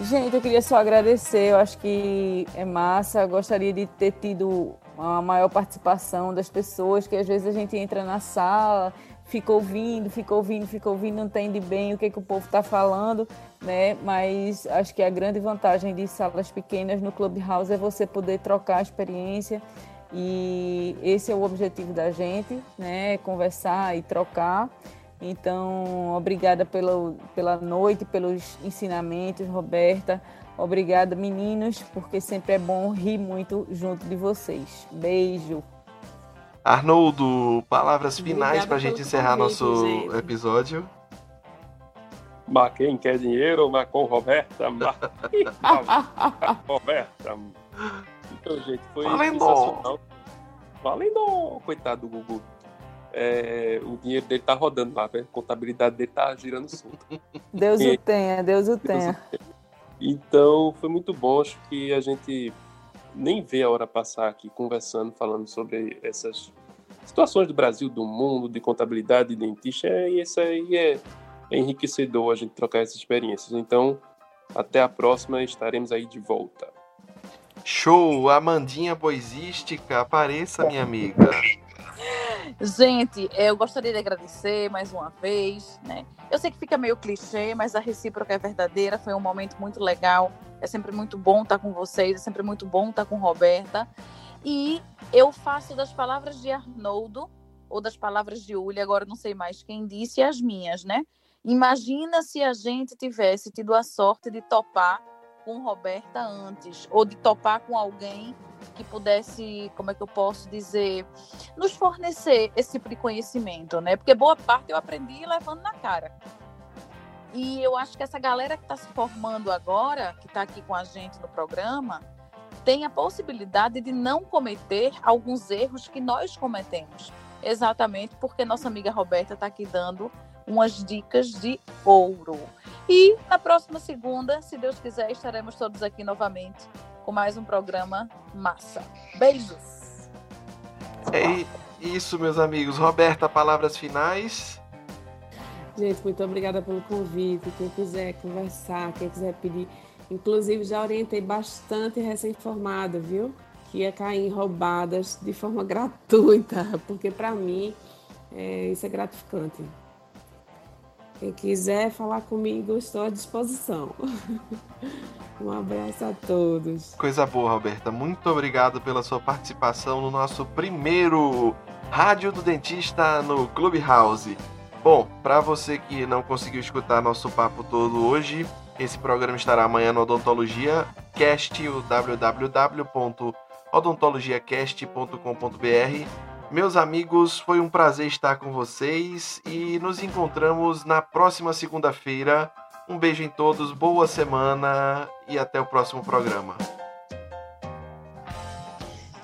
Gente, eu queria só agradecer. Eu acho que é massa. Eu gostaria de ter tido uma maior participação das pessoas, que às vezes a gente entra na sala, fica ouvindo, fica ouvindo, fica ouvindo, não entende bem o que, que o povo está falando, né? Mas acho que a grande vantagem de salas pequenas no Clubhouse é você poder trocar a experiência e esse é o objetivo da gente, né? Conversar e trocar. Então, obrigada pelo, pela noite, pelos ensinamentos, Roberta. Obrigada, meninos, porque sempre é bom rir muito junto de vocês. Beijo. Arnoldo, palavras finais para a gente encerrar convite, nosso gente. episódio. Mas quem quer dinheiro, mas com Roberta. Mas... Roberta. Então, gente, foi Valendo. sensacional. Valendo! Coitado do Gugu é, o dinheiro dele tá rodando lá, a contabilidade dele tá girando solto. Deus e, o tenha, Deus o tenha. Deus o tenha. Então, foi muito bom, acho que a gente nem vê a hora passar aqui conversando, falando sobre essas situações do Brasil, do mundo, de contabilidade, de dentista, e isso aí é, é enriquecedor a gente trocar essas experiências. Então, até a próxima, estaremos aí de volta. Show! Amandinha Boisística, apareça, minha amiga. Gente, eu gostaria de agradecer mais uma vez, né? Eu sei que fica meio clichê, mas a recíproca é verdadeira. Foi um momento muito legal. É sempre muito bom estar com vocês, é sempre muito bom estar com Roberta. E eu faço das palavras de Arnoldo ou das palavras de Uli, agora não sei mais quem disse, as minhas, né? Imagina se a gente tivesse tido a sorte de topar com Roberta antes, ou de topar com alguém que pudesse, como é que eu posso dizer, nos fornecer esse tipo de conhecimento, né? Porque boa parte eu aprendi levando na cara. E eu acho que essa galera que está se formando agora, que está aqui com a gente no programa, tem a possibilidade de não cometer alguns erros que nós cometemos. Exatamente porque nossa amiga Roberta está aqui dando umas dicas de ouro. E na próxima segunda, se Deus quiser, estaremos todos aqui novamente com mais um programa massa. Beijos! É isso, meus amigos. Roberta, palavras finais. Gente, muito obrigada pelo convite. Quem quiser conversar, quem quiser pedir. Inclusive, já orientei bastante recém-formado, viu? Que ia cair em roubadas de forma gratuita, porque para mim é, isso é gratificante. Quem quiser falar comigo, estou à disposição. Um abraço a todos. Coisa boa, Roberta. Muito obrigado pela sua participação no nosso primeiro Rádio do Dentista no Clubhouse. Bom, para você que não conseguiu escutar nosso papo todo hoje, esse programa estará amanhã no Odontologia Cast, o www.odontologiacast.com.br. Meus amigos, foi um prazer estar com vocês e nos encontramos na próxima segunda-feira. Um beijo em todos, boa semana e até o próximo programa.